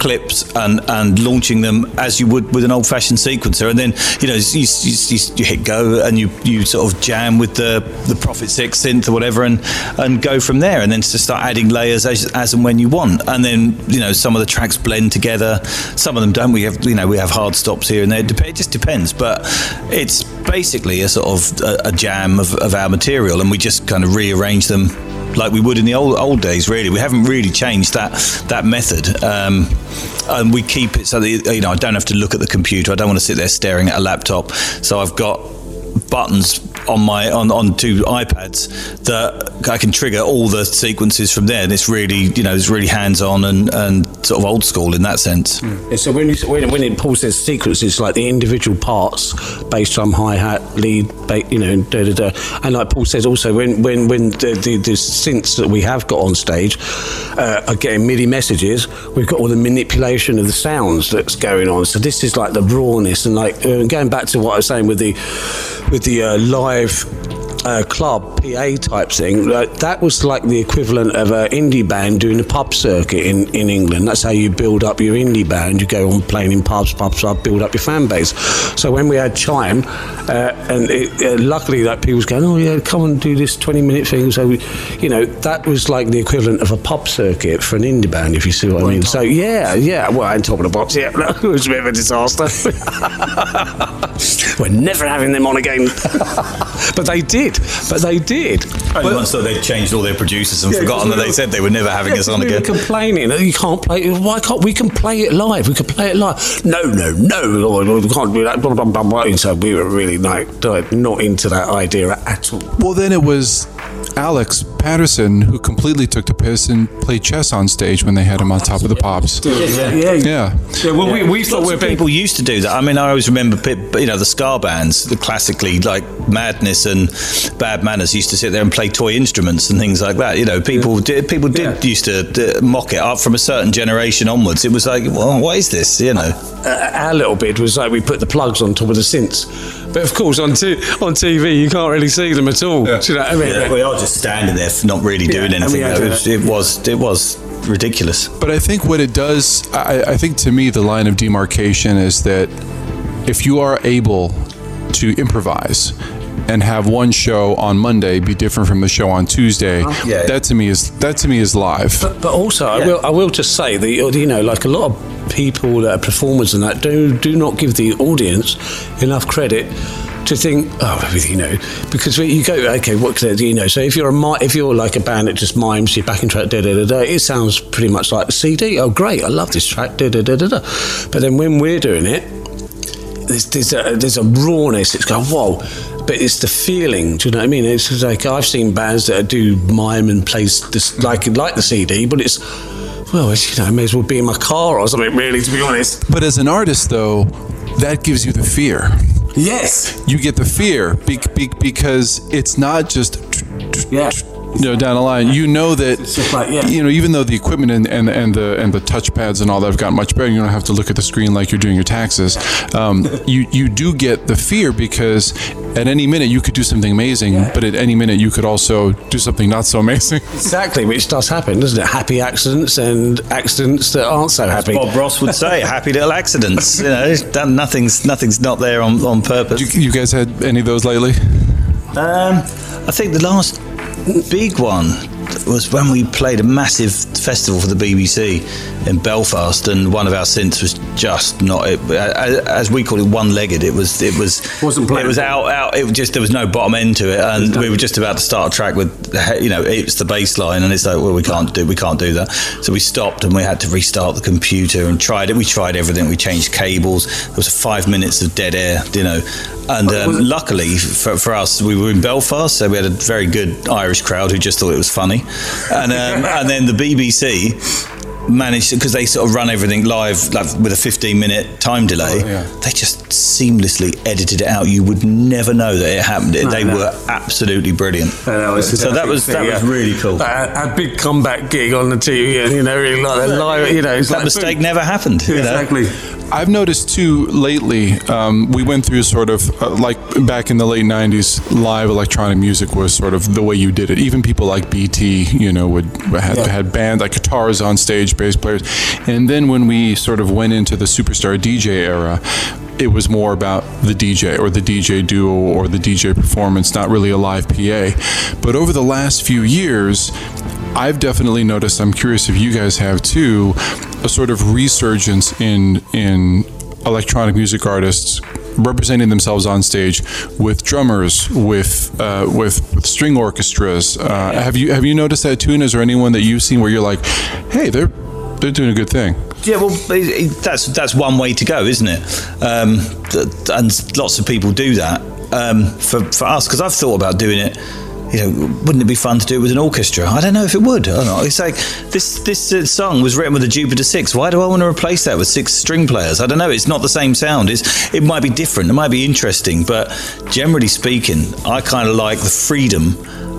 clips and and launching them as you would with an old fashioned sequencer. And then you know you, you, you, hit go and you you sort of jam with the the Prophet Six synth or whatever and and go from there. And then to start adding layers as, as and when you want. And then you know some of the tracks blend together. Some of them don't. We have you know we have hard stops here and there. It just depends. But it's basically a sort of a, a jam of, of our material, and we just kind of rearrange them like we would in the old old days. Really, we haven't really changed that that method, um, and we keep it so that you know I don't have to look at the computer. I don't want to sit there staring at a laptop. So I've got buttons on my on, on two iPads that I can trigger all the sequences from there, and it's really you know it's really hands on and, and sort of old school in that sense. Yeah, so when, you, when, when it Paul says sequence, it's like the individual parts, bass drum, hi hat, lead, ba- you know, da da da. And like Paul says, also when when when the, the, the synths that we have got on stage uh, are getting MIDI messages, we've got all the manipulation of the sounds that's going on. So this is like the rawness and like uh, going back to what I was saying with the with the uh, live. Uh, club PA type thing. Uh, that was like the equivalent of an indie band doing a pub circuit in, in England. That's how you build up your indie band. You go on playing in pubs, pubs, pubs, build up your fan base. So when we had Chime, uh, and it, uh, luckily that people was going, oh yeah, come and do this 20 minute thing. So, we, you know, that was like the equivalent of a pub circuit for an indie band, if you see what I mean. So yeah, yeah, well, on top of the box, yeah, it was a bit of a disaster. We're never having them on again. but they did. But they did. Only once that they changed all their producers and Yeah, forgotten that they said they were never having Yeah, us on we again. were complaining. "Oh, You can't play it. Why can't we can play it live? We can play it live. No, no, no. Oh, we can't do that. Blah, blah, blah, blah. So we were really like not into that idea at all. Well, then it was Alex Paterson, who completely took the piss and played chess on stage when they had him on top of the pops. Yeah, yeah. Yeah. Yeah, well, we, we thought Lots we were of being people used to do that. I mean, I always remember, pe- you know, the ska bands, the classically like Madness and Bad Manners used to sit there and play toy instruments and things like that. You know, people did, people did used to uh, mock it up from a certain generation onwards. It was like, well, what is this? You know, uh, our little bit was like we put the plugs on top of the synths. But of course, on t- on TV, you can't really see them at all. Do you know I mean? Yeah, we are just standing there, not really doing Yeah, and we anything. It was, it was, it was ridiculous. But I think what it does, I, I think to me, the line of demarcation is that if you are able to improvise and have one show on Monday be different from the show on Tuesday, uh-huh. Yeah. that to me is that to me is live. But, but also, I will I will just say that you know, like a lot of people that are performers and that do do not give the audience enough credit to think, oh, everything you know, because you go, okay, what can I do? You know, so if you're a if you're like a band that just mimes your backing track, da da da da, it sounds pretty much like the CD. Oh, great, I love this track, da da da da da. But then when we're doing it, there's, there's a there's a rawness. It's going whoa, but it's the feeling. Do you know what I mean? It's like I've seen bands that do mime and plays this like like the CD, but it's well, it's, you know, it may as well be in my car or something. Really, to be honest. But as an artist, though, that gives you the fear. Yes. You get the fear be, be, because it's not just yeah. You know down the line. You know that you know even though the equipment and, and and the and the touchpads and all that have gotten much better, you don't have to look at the screen like you're doing your taxes. Um, you you do get the fear because at any minute you could do something amazing, but at any minute you could also do something not so amazing. Exactly, which does happen, doesn't it? Happy accidents and accidents that aren't so happy. Bob Ross would say, "Happy little accidents." You know, done- nothing's nothing's not there on, on purpose. You, you guys had any of those lately? Um, I think the last big one was when we played a massive festival for the BBC in Belfast, and one of our synths was just not it, as we call it, one-legged. It was it was Wasn't playing. It was out out. It was just there was no bottom end to it, and we were just about to start a track with you know it's the bass line, and it's like well we can't do we can't do that. So we stopped and we had to restart the computer and tried it. We tried everything. We changed cables. There was five minutes of dead air, you know. And um, luckily for, for us, we were in Belfast, so we had a very good Irish crowd who just thought it was funny. And um, and then the BBC managed because they sort of run everything live like with a 15 minute time delay they just seamlessly edited it out you would never know that it happened No, they no. were absolutely brilliant that was- so that was that was really cool a, a big comeback gig on the TV, and you know, really like the live, you know, it's that like mistake never happened you know? Exactly. I've noticed too lately. Um, we went through sort of uh, like back in the late '90s, live electronic music was sort of the way you did it. Even people like BT, you know, would had, Yeah. had band like guitars on stage, bass players, and then when we sort of went into the superstar DJ era. It was more about the DJ or the DJ duo or the DJ performance, not really a live PA. But over the last few years, I've definitely noticed. I'm curious if you guys have too, a sort of resurgence in in electronic music artists representing themselves on stage with drummers, with uh, with, with string orchestras. Uh, Have you have you noticed that too? And is there anyone that you've seen where you're like, hey, they're they're doing a good thing? Yeah, well, that's that's one way to go, isn't it? Um, and lots of people do that. Um, for for us, because I've thought about doing it. You know, wouldn't it be fun to do it with an orchestra? I don't know if it would. Know. It's like this this uh, song was written with a Jupiter Six. Why do I want to replace that with six string players? I don't know. It's not the same sound. It's it might be different. It might be interesting, but generally speaking, I kind of like the freedom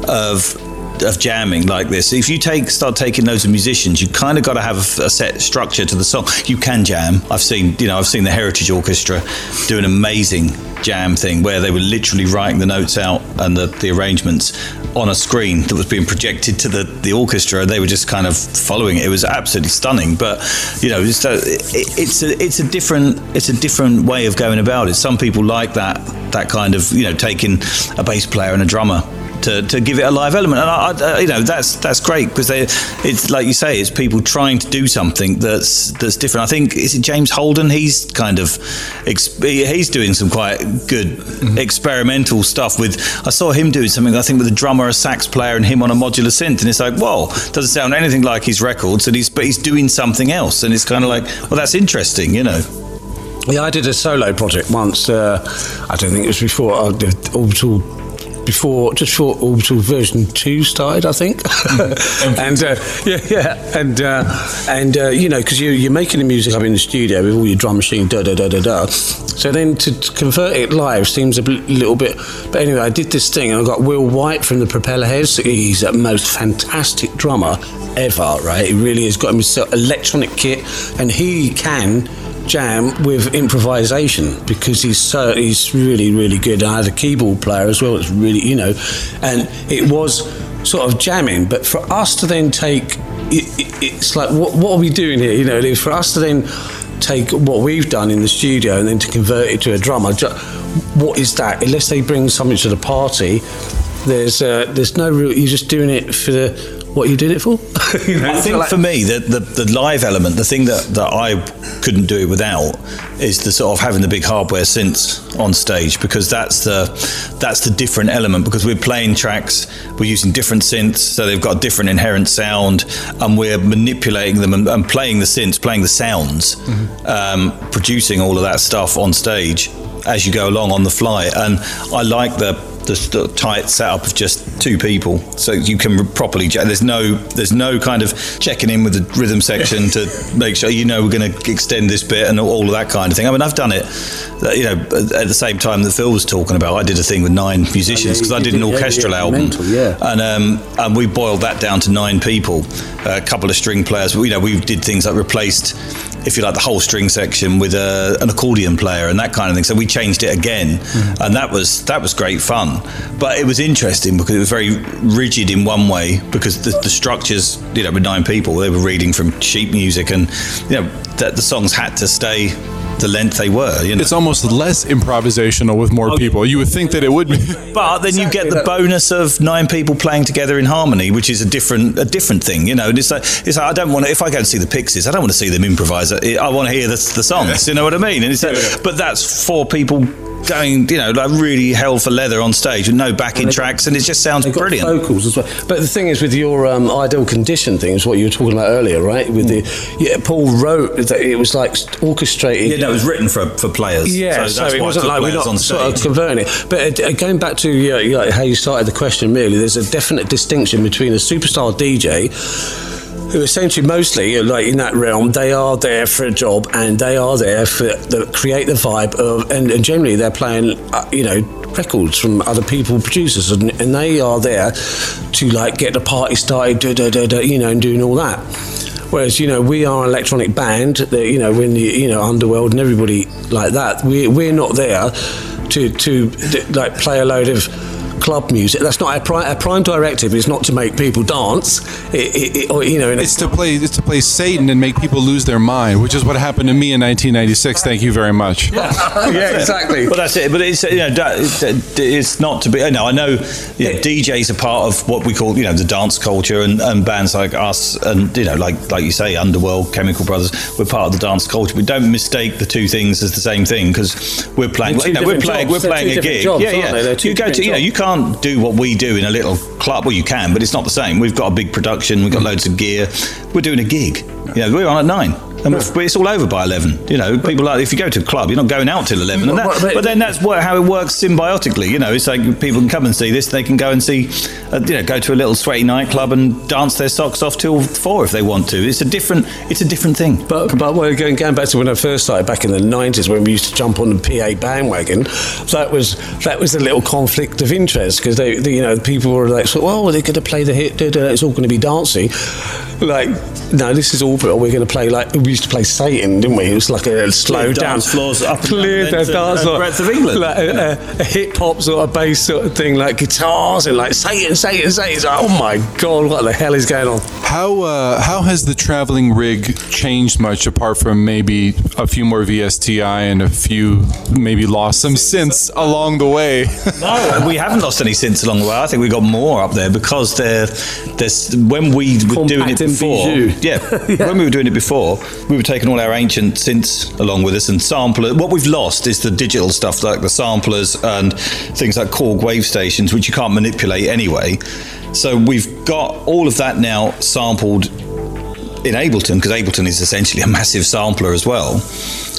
of of jamming like this. If you take start taking loads of musicians, you kind of got to have a, a set structure to the song. You can jam. I've seen you know I've seen the Heritage Orchestra do an amazing jam thing where they were literally writing the notes out and the, the arrangements on a screen that was being projected to the, the orchestra. They were just kind of following it. It was absolutely stunning. But you know, it's a, it, it's a it's a different it's a different way of going about it. Some people like that that kind of you know taking a bass player and a drummer to, to give it a live element. And I, I, uh, you know that's that's great because they it's like you say, it's people trying to do something that's that's different. I think is it James Holden? He's kind of he's doing some quite good mm-hmm. experimental stuff with. I saw him doing something I think with a drummer, a sax player, and him on a modular synth, and it's like, whoa, doesn't sound anything like his records, and he's but he's doing something else, and it's kind of like, well, that's interesting, you know. Yeah, I did a solo project once. Uh, I don't think it was before. I did Orbital before just before Orbital version two started, I think. and uh, yeah, yeah, and uh, and uh, you know because you you're making the music up in the studio with all your drum machine, da da da da da. So then to, convert it live seems a bl- little bit. But anyway, I did this thing and I got Will White from the Propellerheads. He's the most fantastic drummer ever, right? He really has got himself electronic kit, and he can jam with improvisation because he's so he's really really good. I had a keyboard player as well. It's really you know, and it was sort of jamming. But for us to then take, it, it, it's like what what are we doing here? You know, for us to then take what we've done in the studio and then to convert it to a drummer. ju- What is that? Unless they bring something to the party, there's uh, there's no real. You're just doing it for the what you doing it for. You know, I think like- for me, the, the, the live element, the thing that, that I couldn't do it without, is the sort of having the big hardware synths on stage because that's the that's the different element because we're playing tracks, we're using different synths, so they've got a different inherent sound, and we're manipulating them and, and playing the synths, playing the sounds, um, producing all of that stuff on stage as you go along on the fly. And I like the the, the tight setup of just two people, so you can properly. There's no there's no kind of checking in with the rhythm section to make sure you know we're going to extend this bit and all of that kind of thing. I mean, I've done it, uh, you know, at the same time that Phil was talking about. I did a thing with nine musicians because I did an Oh, yeah, yeah, orchestral album, mental, yeah. and um, and we boiled that down to nine people, a couple of string players. You know, we did things like replaced, if you like, the whole string section with a, an accordion player and that kind of thing. So we changed it again, Mm-hmm. and that was that was great fun. But it was interesting because it was very rigid in one way because the, the structures, you know, with nine people, they were reading from sheet music, and you know, that the songs had to stay the length they were. You know. It's almost less improvisational with more people. You would think that it would be. But then you get the bonus of nine people playing together in harmony, which is a different a different thing, you know. And it's like, it's like I don't want to. If I go and see the Pixies, I don't want to see them improvise. I I want to hear the, the songs. You know what I mean? And it's like, but that's four people going, you know, like really hell for leather on stage with no backing tracks, and it just sounds brilliant. vocals as well. But the thing is, with your um, ideal condition thing, is what you were talking about earlier, right? With the yeah, Paul wrote that it was like orchestrated. Yeah, no, it was written for for players. Yeah, so, so, it why wasn't like we're not on sort of converting it. But uh, going back to yeah, yeah, how you started the question, really, there's a definite distinction between a superstar DJ who essentially mostly like in that realm they are there for a job and they are there for the create the vibe of and, and generally they're playing uh, you know records from other people producers and, and they are there to like get the party started da, da, da, da, you know and doing all that. Whereas you know we are an electronic band that you know when the you know Underworld and everybody like that we we're not there to to like play a load of club music. That's not our prime, our prime directive. Is not to make people dance. It, it, it, or, you know, It's to play. It's to play Satan and make people lose their mind, which is what happened to me in 1996. Thank you very much. yeah, exactly. Well, that's it. But it's you know that- it's- it's not to be. You know, I know you know, DJs are part of what we call you know the dance culture, and, and bands like us, and you know like like you say, Underworld, Chemical Brothers, we're part of the dance culture. We don't mistake the two things as the same thing because we're playing. You know, we're playing. jobs. We're playing a gig. jobs, yeah, yeah. they? They're two you go to different you know you can't do what we do in a little club. Well, you can, but it's not the same. We've got a big production. We've got loads of gear. We're doing a gig. You know, we're on at nine. And we're- it's all over by eleven. You know, people like if you go to a club, you're not going out till eleven. And that, But- but- but then that's what, how it works symbiotically. You know, it's like people can come and see this. They can go and see, uh, you know, go to a little sweaty nightclub and dance their socks off till four if they want to. It's a different. It's a different thing. But but we're going going back to when I first started back in the nineties when we used to jump on the PA bandwagon. That was that was a little conflict of interest because they, they you know people were like, well, they're going to play the hit. It's all going to be dancing. Like no, this is all. We're going to play like used to play Satan, didn't we? It was like a slow Clear down dance floors up and down clear the the dance floor, breadth of England. like a, a, a hip hop sort of bass sort of thing, like guitars and like Satan, Satan, Satan. It's like, oh my god, what the hell is going on? How uh, how has the traveling rig changed much apart from maybe a few more VSTI and a few maybe lost some synths along the way? No, we haven't lost any since along the way. I think we got more up there because they're, there's when we were doing it before. bijou. Yeah, when we were doing it before, we were taking all our ancient synths along with us and sampler. What we've lost is the digital stuff like the samplers and things like Korg Wavestations, which you can't manipulate anyway. So we've got all of that now sampled in Ableton because Ableton is essentially a massive sampler as well.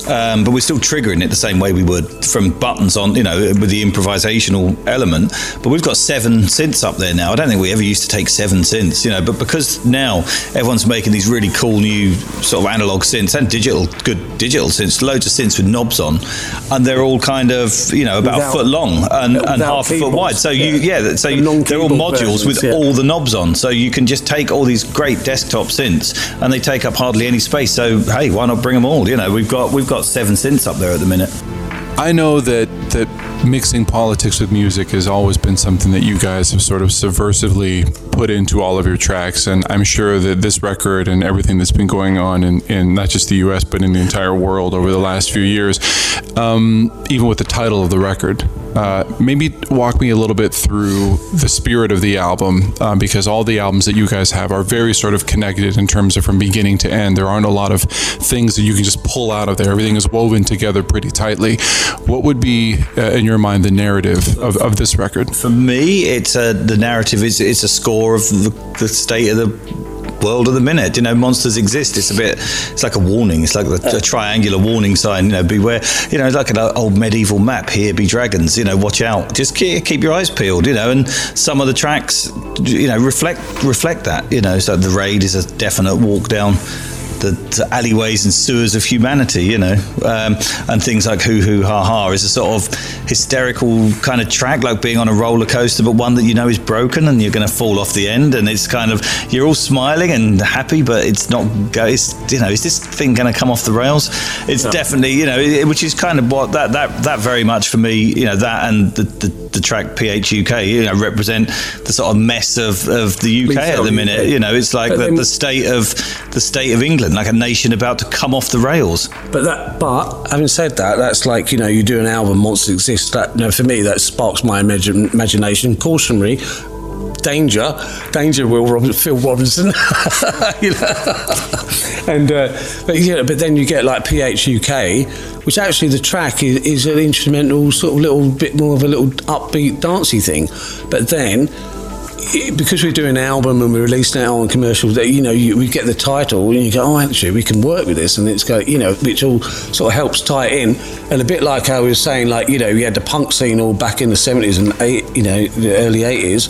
Um, but we're still triggering it the same way we would from buttons on, you know, with the improvisational element. But we've got seven synths up there now. I don't think we ever used to take seven synths, you know, but because now everyone's making these really cool new sort of analog synths and digital, good digital synths, loads of synths with knobs on, and they're all kind of, you know, about Without- a foot long and, and half a foot wide. So you, Yeah. so The they're all modules with yeah. all the knobs on. So you can just take all these great desktop synths and they take up hardly any space. So hey, why not bring them all? You know, we've got we've got seven synths up there at the minute. I know that that mixing politics with music has always been something that you guys have sort of subversively put into all of your tracks, and I'm sure that this record and everything that's been going on in, in not just the U.S. but in the entire world over the last few years, um, even with the title of the record. Uh, maybe walk me a little bit through the spirit of the album um, because all the albums that you guys have are very sort of connected in terms of from beginning to end. There aren't a lot of things that you can just pull out of there. Everything is woven together pretty tightly. What would be, uh, in your mind, the narrative of, of this record? For me, it's a, the narrative is it's a score of the, the state of the world of the minute. You know, monsters exist. It's a bit. It's like a warning. It's like a, a triangular warning sign. You know, beware. You know, like an old medieval map. Here be dragons. You know, watch out. Just keep, keep your eyes peeled. You know, and some of the tracks, you know, reflect reflect that. You know, so the raid is a definite walk down. The, the alleyways and sewers of humanity, you know, um, and things like "Hoo Hoo Ha Ha" is a sort of hysterical kind of track, like being on a roller coaster, but one that you know is broken and you're going to fall off the end, and it's kind of you're all smiling and happy, but it's not. Go, it's you know, is this thing going to come off the rails? It's definitely you know, it, which is kind of what that that that very much for me, you know, that and the the, the track PHUK, you know, represent the sort of mess of, of the UK at the minute. You know, it's like the, the state of the state of England, like a nation about to come off the rails. But that, but having said that, that's like you know, you do an album, Monsters Exist. That, you know, for me, that sparks my imagi- imagination. Cautionary, danger, danger. Will Rob- Phil Robinson, you know? and uh, but yeah, but then you get like PHUK, which actually the track is, is an instrumental, sort of little bit more of a little upbeat, dancey thing. But then it- because we're doing an album and we're releasing it on commercials, you know, you, we get the title and you go, oh, actually, we can work with this, and it's go, you know, which all sort of helps tie it in, and a bit like I was saying, like you know, you had the punk scene all back in the seventies and eight, you know, the early eighties.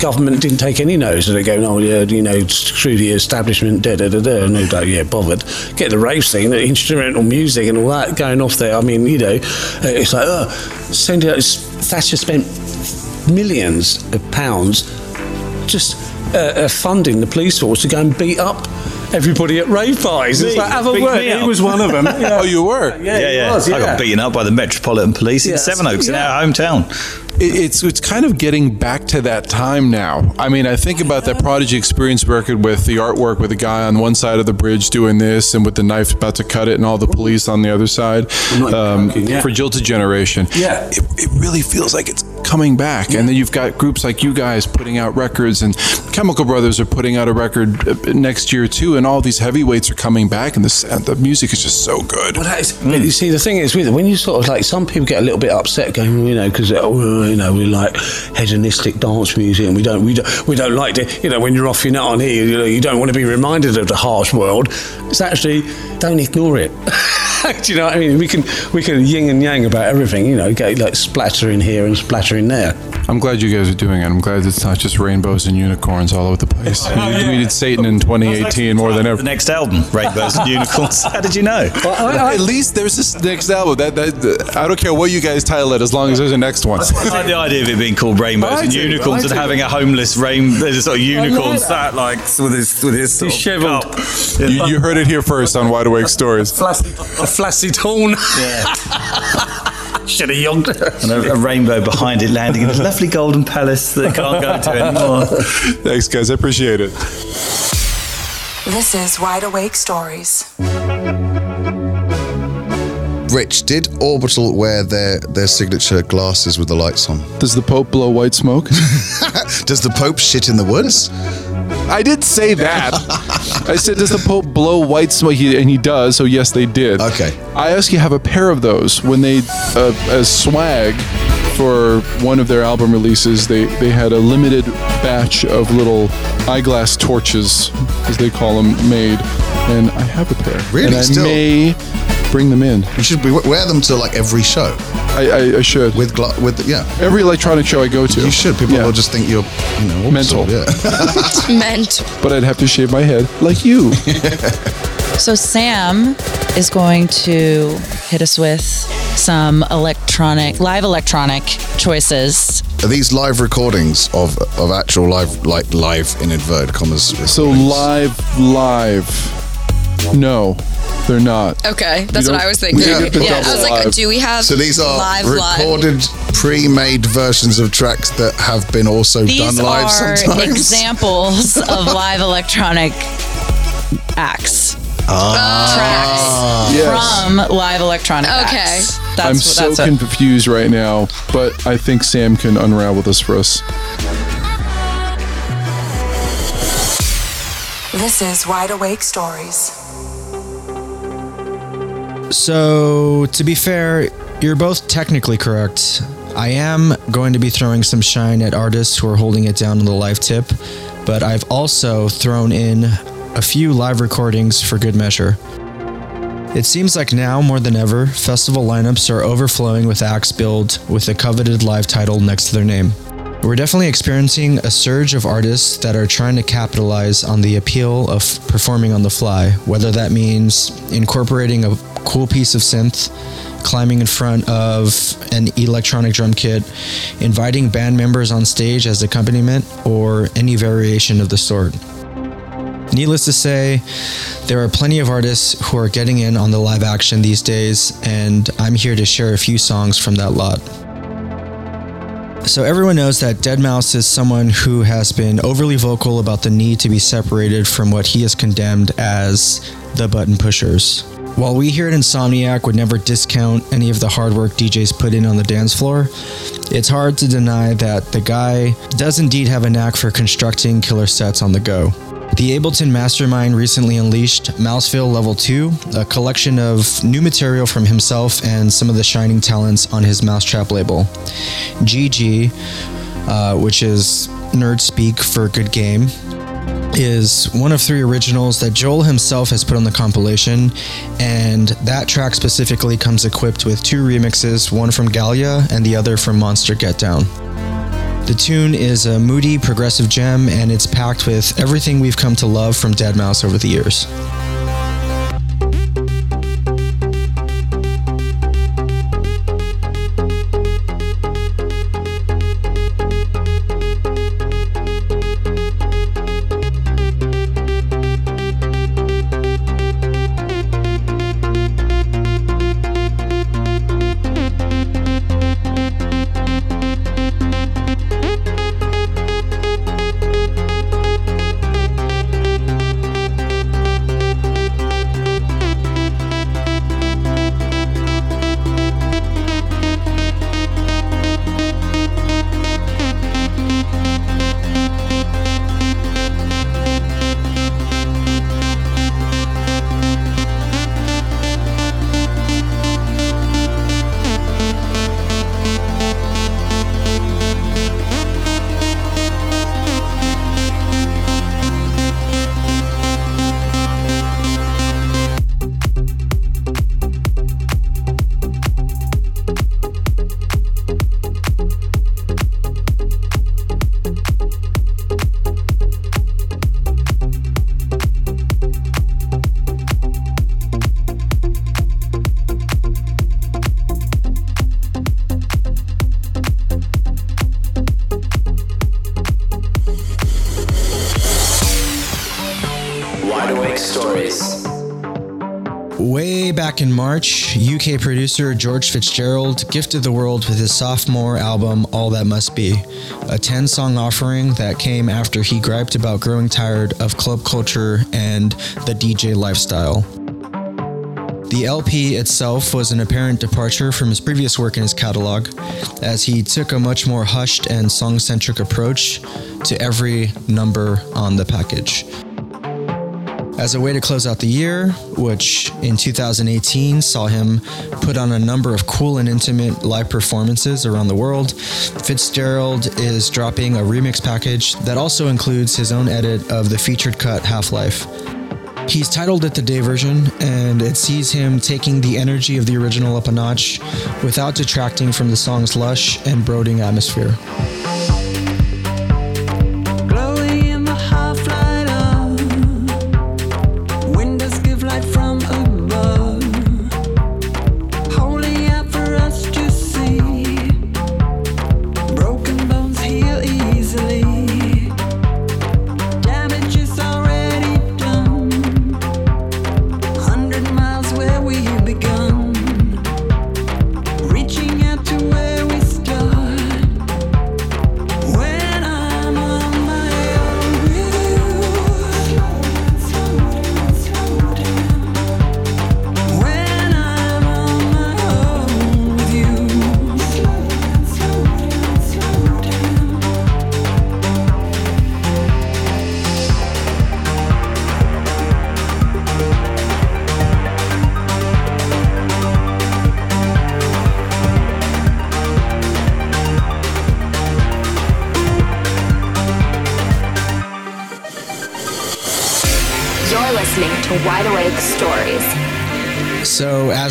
Government didn't take any notice. So it, go, oh, yeah, you know, screw the establishment, da da da da. No doubt, yeah, bothered. Get the rave scene, the instrumental music, and all that going off there. I mean, you know, it's like, oh, send it. Thatcher spent millions of pounds just uh, uh, funding the police force to go and beat up everybody at rave parties. It's Me? like, have a word. He was one of them. Yeah. Oh, you were? Yeah, yeah, yeah. was, I got beaten up by the Metropolitan Police in Yeah, Sevenoaks in our hometown. It- It's it's kind of getting back to that time now. I mean, I think about that Prodigy Experience record with the artwork with the guy on one side of the bridge doing this and with the knife about to cut it and all the police on the other side. Um, joking. For Jilted Generation. Yeah. It, it really feels like it's coming back. And then you've got groups like you guys putting out records and Chemical Brothers are putting out a record uh, next year too. And all these heavyweights are coming back and the, the music is just so good. Well, but you see, the thing is with when you sort of like, some people get a little bit upset going, you know, because, oh, you know, we like hedonistic dance music and we don't, we don't, we don't like to, you know, when you're off your nut on here, you know, you don't want to be reminded of the harsh world. It's actually, don't ignore it. Do you know what I mean? We can, we can yin and yang about everything, you know, get like splattering here and splattering there. I'm glad you guys are doing it. I'm glad it's not just rainbows and unicorns all over the place. Oh, you tweeted Satan in 2018 more than The ever. next album, Rainbows and Unicorns. How did you know? At least there's this next album. That, that I don't care what you guys title it, as long as there's a next one. I like the idea of it being called Rainbows I and do, Unicorns and having a homeless rain, there's a sort of unicorn that. sat like with his with his sort Dishevelled. cup. You, you heard it here first on Wide Awake Stories. Flaccid, a flaccid horn. Yeah. Should have yogged. and a, a rainbow behind it landing in a lovely golden palace that can't go to anymore. Thanks, guys. I appreciate it. This is Wide Awake Stories. Rich, did Orbital wear their, their signature glasses with the lights on? Does the Pope blow white smoke? Does the Pope shit in the woods? I did say that. I said, does the Pope blow white smoke? He, and he does. So yes, they did. Okay. I actually have a pair of those when they, uh, as swag for one of their album releases, they, they had a limited batch of little eyeglass torches, as they call them, made. And I have a pair. Really? And I Still? may Bring them in. You should be, wear them to like every show. I, I, I should. With gla- with yeah. Every electronic show I go to. You should. People Yeah. will just think you're you know Mental. Yeah. Mental. But I'd have to shave my head like you. So Sam is going to hit us with some electronic, live electronic choices. Are these live recordings of of actual live like live in inverted commas? So live, live. No, they're not. Okay, that's what I was thinking. we Yeah, get I was like, live. do we have So these are live live? recorded, pre-made versions of tracks that have been also These done live are sometimes. examples of live electronic acts. Ah. Tracks Yes. from live electronic Okay. acts. That's I'm what- so that's what- confused right now, but I think Sam can unravel this for us. This is Wide Awake Stories. So, to be fair, you're both technically correct. I am going to be throwing some shine at artists who are holding it down on the live tip, but I've also thrown in a few live recordings for good measure. It seems like now more than ever, festival lineups are overflowing with acts billed with the coveted live title next to their name. We're definitely experiencing a surge of artists that are trying to capitalize on the appeal of performing on the fly, whether that means incorporating a cool piece of synth, climbing in front of an electronic drum kit, inviting band members on stage as accompaniment, or any variation of the sort. Needless to say, there are plenty of artists who are getting in on the live action these days, and I'm here to share a few songs from that lot. So, everyone knows that Deadmau5 is someone who has been overly vocal about the need to be separated from what he has condemned as the button pushers. While we here at Insomniac would never discount any of the hard work DJs put in on the dance floor, it's hard to deny that the guy does indeed have a knack for constructing killer sets on the go. The Ableton Mastermind recently unleashed mau5ville Level 2, a collection of new material from himself and some of the shining talents on his mau5trap label. GG, uh, which is nerd speak for good game, is one of three originals that Joel himself has put on the compilation, and that track specifically comes equipped with two remixes, one from Galia and the other from Monster Get Down. The tune is a moody, progressive gem, and it's packed with everything we've come to love from Deadmau5 over the years. Producer George Fitzgerald gifted the world with his sophomore album, All That Must Be, a 10 song offering that came after he griped about growing tired of club culture and the DJ lifestyle. The LP itself was an apparent departure from his previous work in his catalog, as he took a much more hushed and song centric approach to every number on the package. As a way to close out the year, which in 2018 saw him put on a number of cool and intimate live performances around the world, Fitzgerald is dropping a remix package that also includes his own edit of the featured cut Half Life. He's titled it the day version, and it sees him taking the energy of the original up a notch without detracting from the song's lush and brooding atmosphere.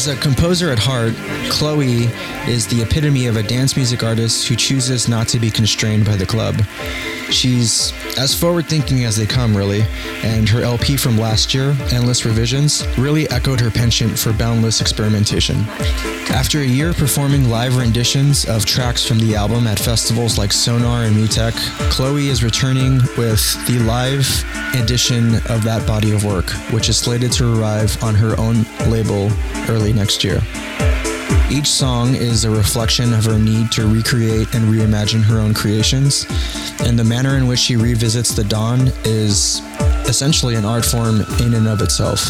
As a composer at heart, Chloe is the epitome of a dance music artist who chooses not to be constrained by the club. She's as forward thinking as they come, really, and her LP from last year, Endless Revisions, really echoed her penchant for boundless experimentation. After a year performing live renditions of tracks from the album at festivals like Sonar and MUTEK, Chloe is returning with the live edition of that body of work, which is slated to arrive on her own label early next year. Each song is a reflection of her need to recreate and reimagine her own creations, and the manner in which she revisits the dawn is essentially an art form in and of itself.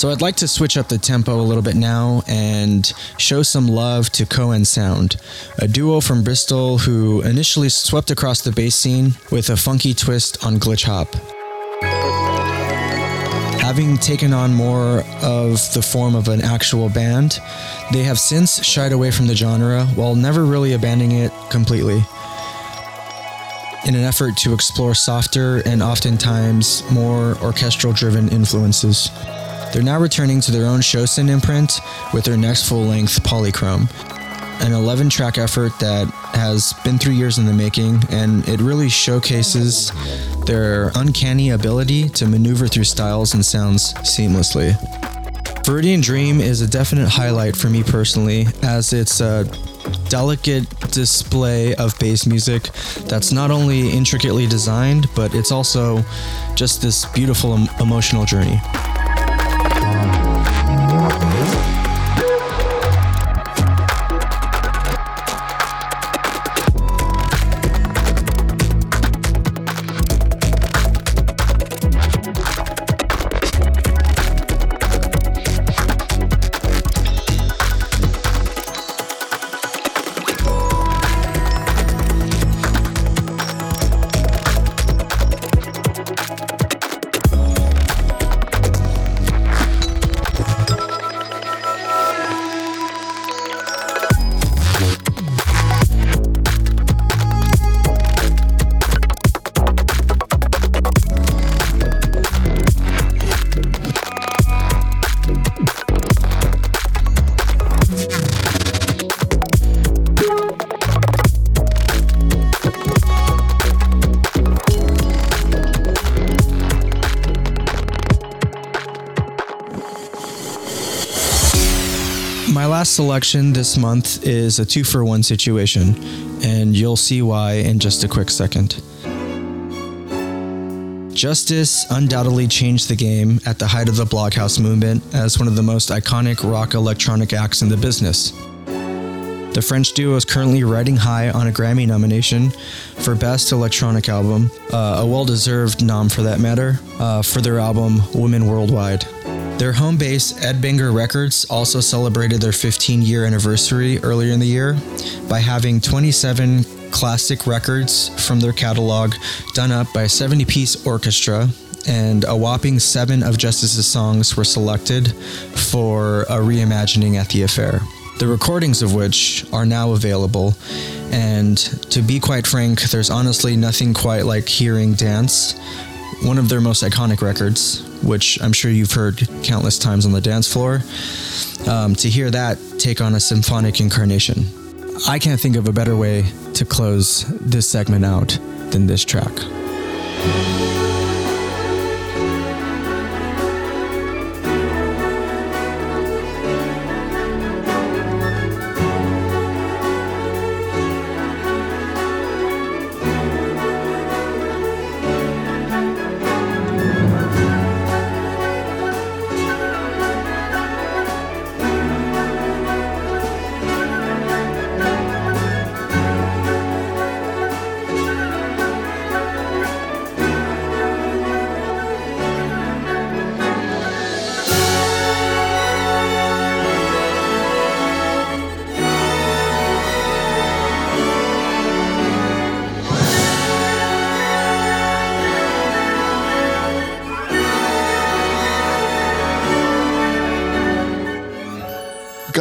So I'd like to switch up the tempo a little bit now and show some love to KOAN Sound, a duo from Bristol who initially swept across the bass scene with a funky twist on glitch hop. Having taken on more of the form of an actual band, they have since shied away from the genre while never really abandoning it completely in an effort to explore softer and oftentimes more orchestral driven influences. They're now returning to their own Shoshin imprint with their next full length Polychrome, an 11 track effort that has been three years in the making, and it really showcases their uncanny ability to maneuver through styles and sounds seamlessly. Viridian Dream is a definite highlight for me personally, as it's a delicate display of bass music that's not only intricately designed, but it's also just this beautiful emotional journey. Last selection this month is a two for one situation, and you'll see why in just a quick second. Justice undoubtedly changed the game at the height of the bloghouse movement as one of the most iconic rock electronic acts in the business. The French duo is currently riding high on a Grammy nomination for Best Electronic Album, uh, a well deserved nom for that matter, uh, for their album Woman Worldwide. Their home base, Ed Banger Records, also celebrated their 15 year anniversary earlier in the year by having 27 classic records from their catalog done up by a 70 piece orchestra, and a whopping seven of Justice's songs were selected for a reimagining at the affair. The recordings of which are now available, and to be quite frank, there's honestly nothing quite like hearing Dance, one of their most iconic records, which I'm sure you've heard countless times on the dance floor. Um, to hear that take on a symphonic incarnation. I can't think of a better way to close this segment out than this track.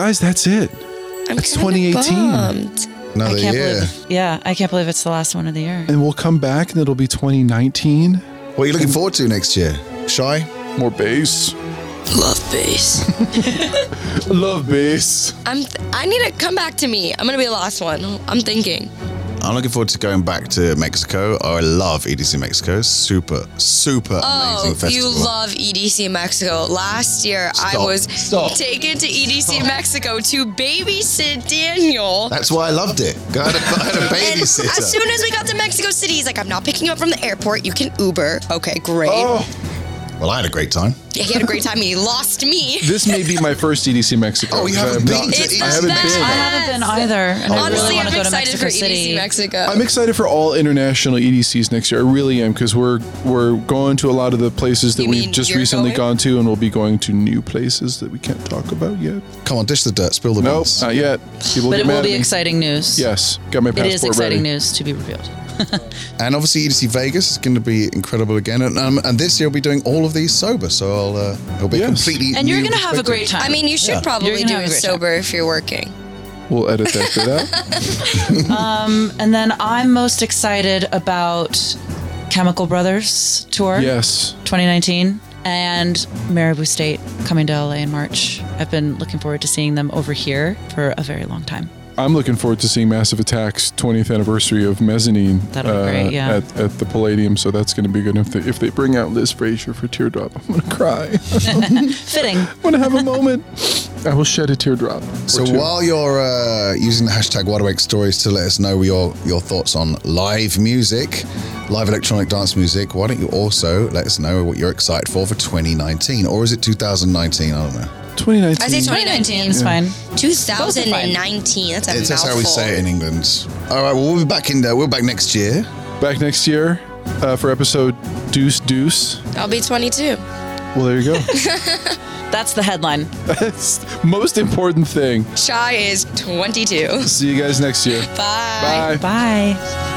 Guys, that's it. I'm it's 2018. bummed. Another I can't year. believe. Yeah, I can't believe it's the last one of the year. And we'll come back and it'll be 2019. What are you looking forward to next year? Shy? More bass. Love bass. Love bass. I'm. Th- I need to come back to me. I'm gonna be the last one. I'm thinking. I'm looking forward to going back to Mexico. I love EDC Mexico. Super, super Oh, amazing festival. you love EDC Mexico. Last year, I was Stop. taken to EDC Mexico to babysit Daniel. That's why I loved it. I had a, I had a babysitter. as soon as we got to Mexico City, he's like, I'm not picking you up from the airport. You can Uber. Okay, great. Oh. Well, I had a great time. Yeah, he had a great time. He lost me. This may be my first EDC Mexico. Oh, you I haven't have not- been to It's I haven't best. been. I haven't been either, and I Honestly, really want I'm to go to excited Mexico for City. EDC Mexico. I'm excited for all international EDCs next year. I really am because we're we're going to a lot of the places that You we've mean just you're recently going? gone to, and we'll be going to new places that we can't talk about yet. Come on, dish the dirt, spill the Nope, beans. not yet. People But get it mad will at be me. exciting news. Yes, got my It passport It is exciting ready. news to be revealed. And obviously, EDC Vegas is going to be incredible again. And, um, and this year, we'll be doing all of these sober. So I'll, uh, it'll be Yes. completely. And you're going to have a great time. I mean, you should Yeah. probably do it great sober if you're working. We'll edit that bit out. Um, and then I'm most excited about Chemical Brothers tour yes. 2019 and Maribou State coming to LA in March. I've been looking forward to seeing them over here for a very long time. I'm looking forward to seeing Massive Attack's 20th anniversary of Mezzanine. uh, That'll be great, yeah. At, at the Palladium, so that's going to be good. If they, if they bring out Liz Fraser for Teardrop, I'm going to cry. Fitting. I'm going to have a moment. I will shed a teardrop. So two. while you're uh, using the hashtag Wide Awake Stories to let us know your your thoughts on live music, live electronic dance music, why don't you also let us know what you're excited for for 2019, or is it 2019? I don't know. 2019. I say 2019 is fine. 2019. That's a It's that's mouthful. how we say it in England. All right, well we'll be back in there. We're back next year. Back next year uh, for episode Deuce Deuce. I'll be 22. Well, there you go. That's the headline. That's the most important thing. Shy is 22. See you guys next year. Bye. Bye. Bye.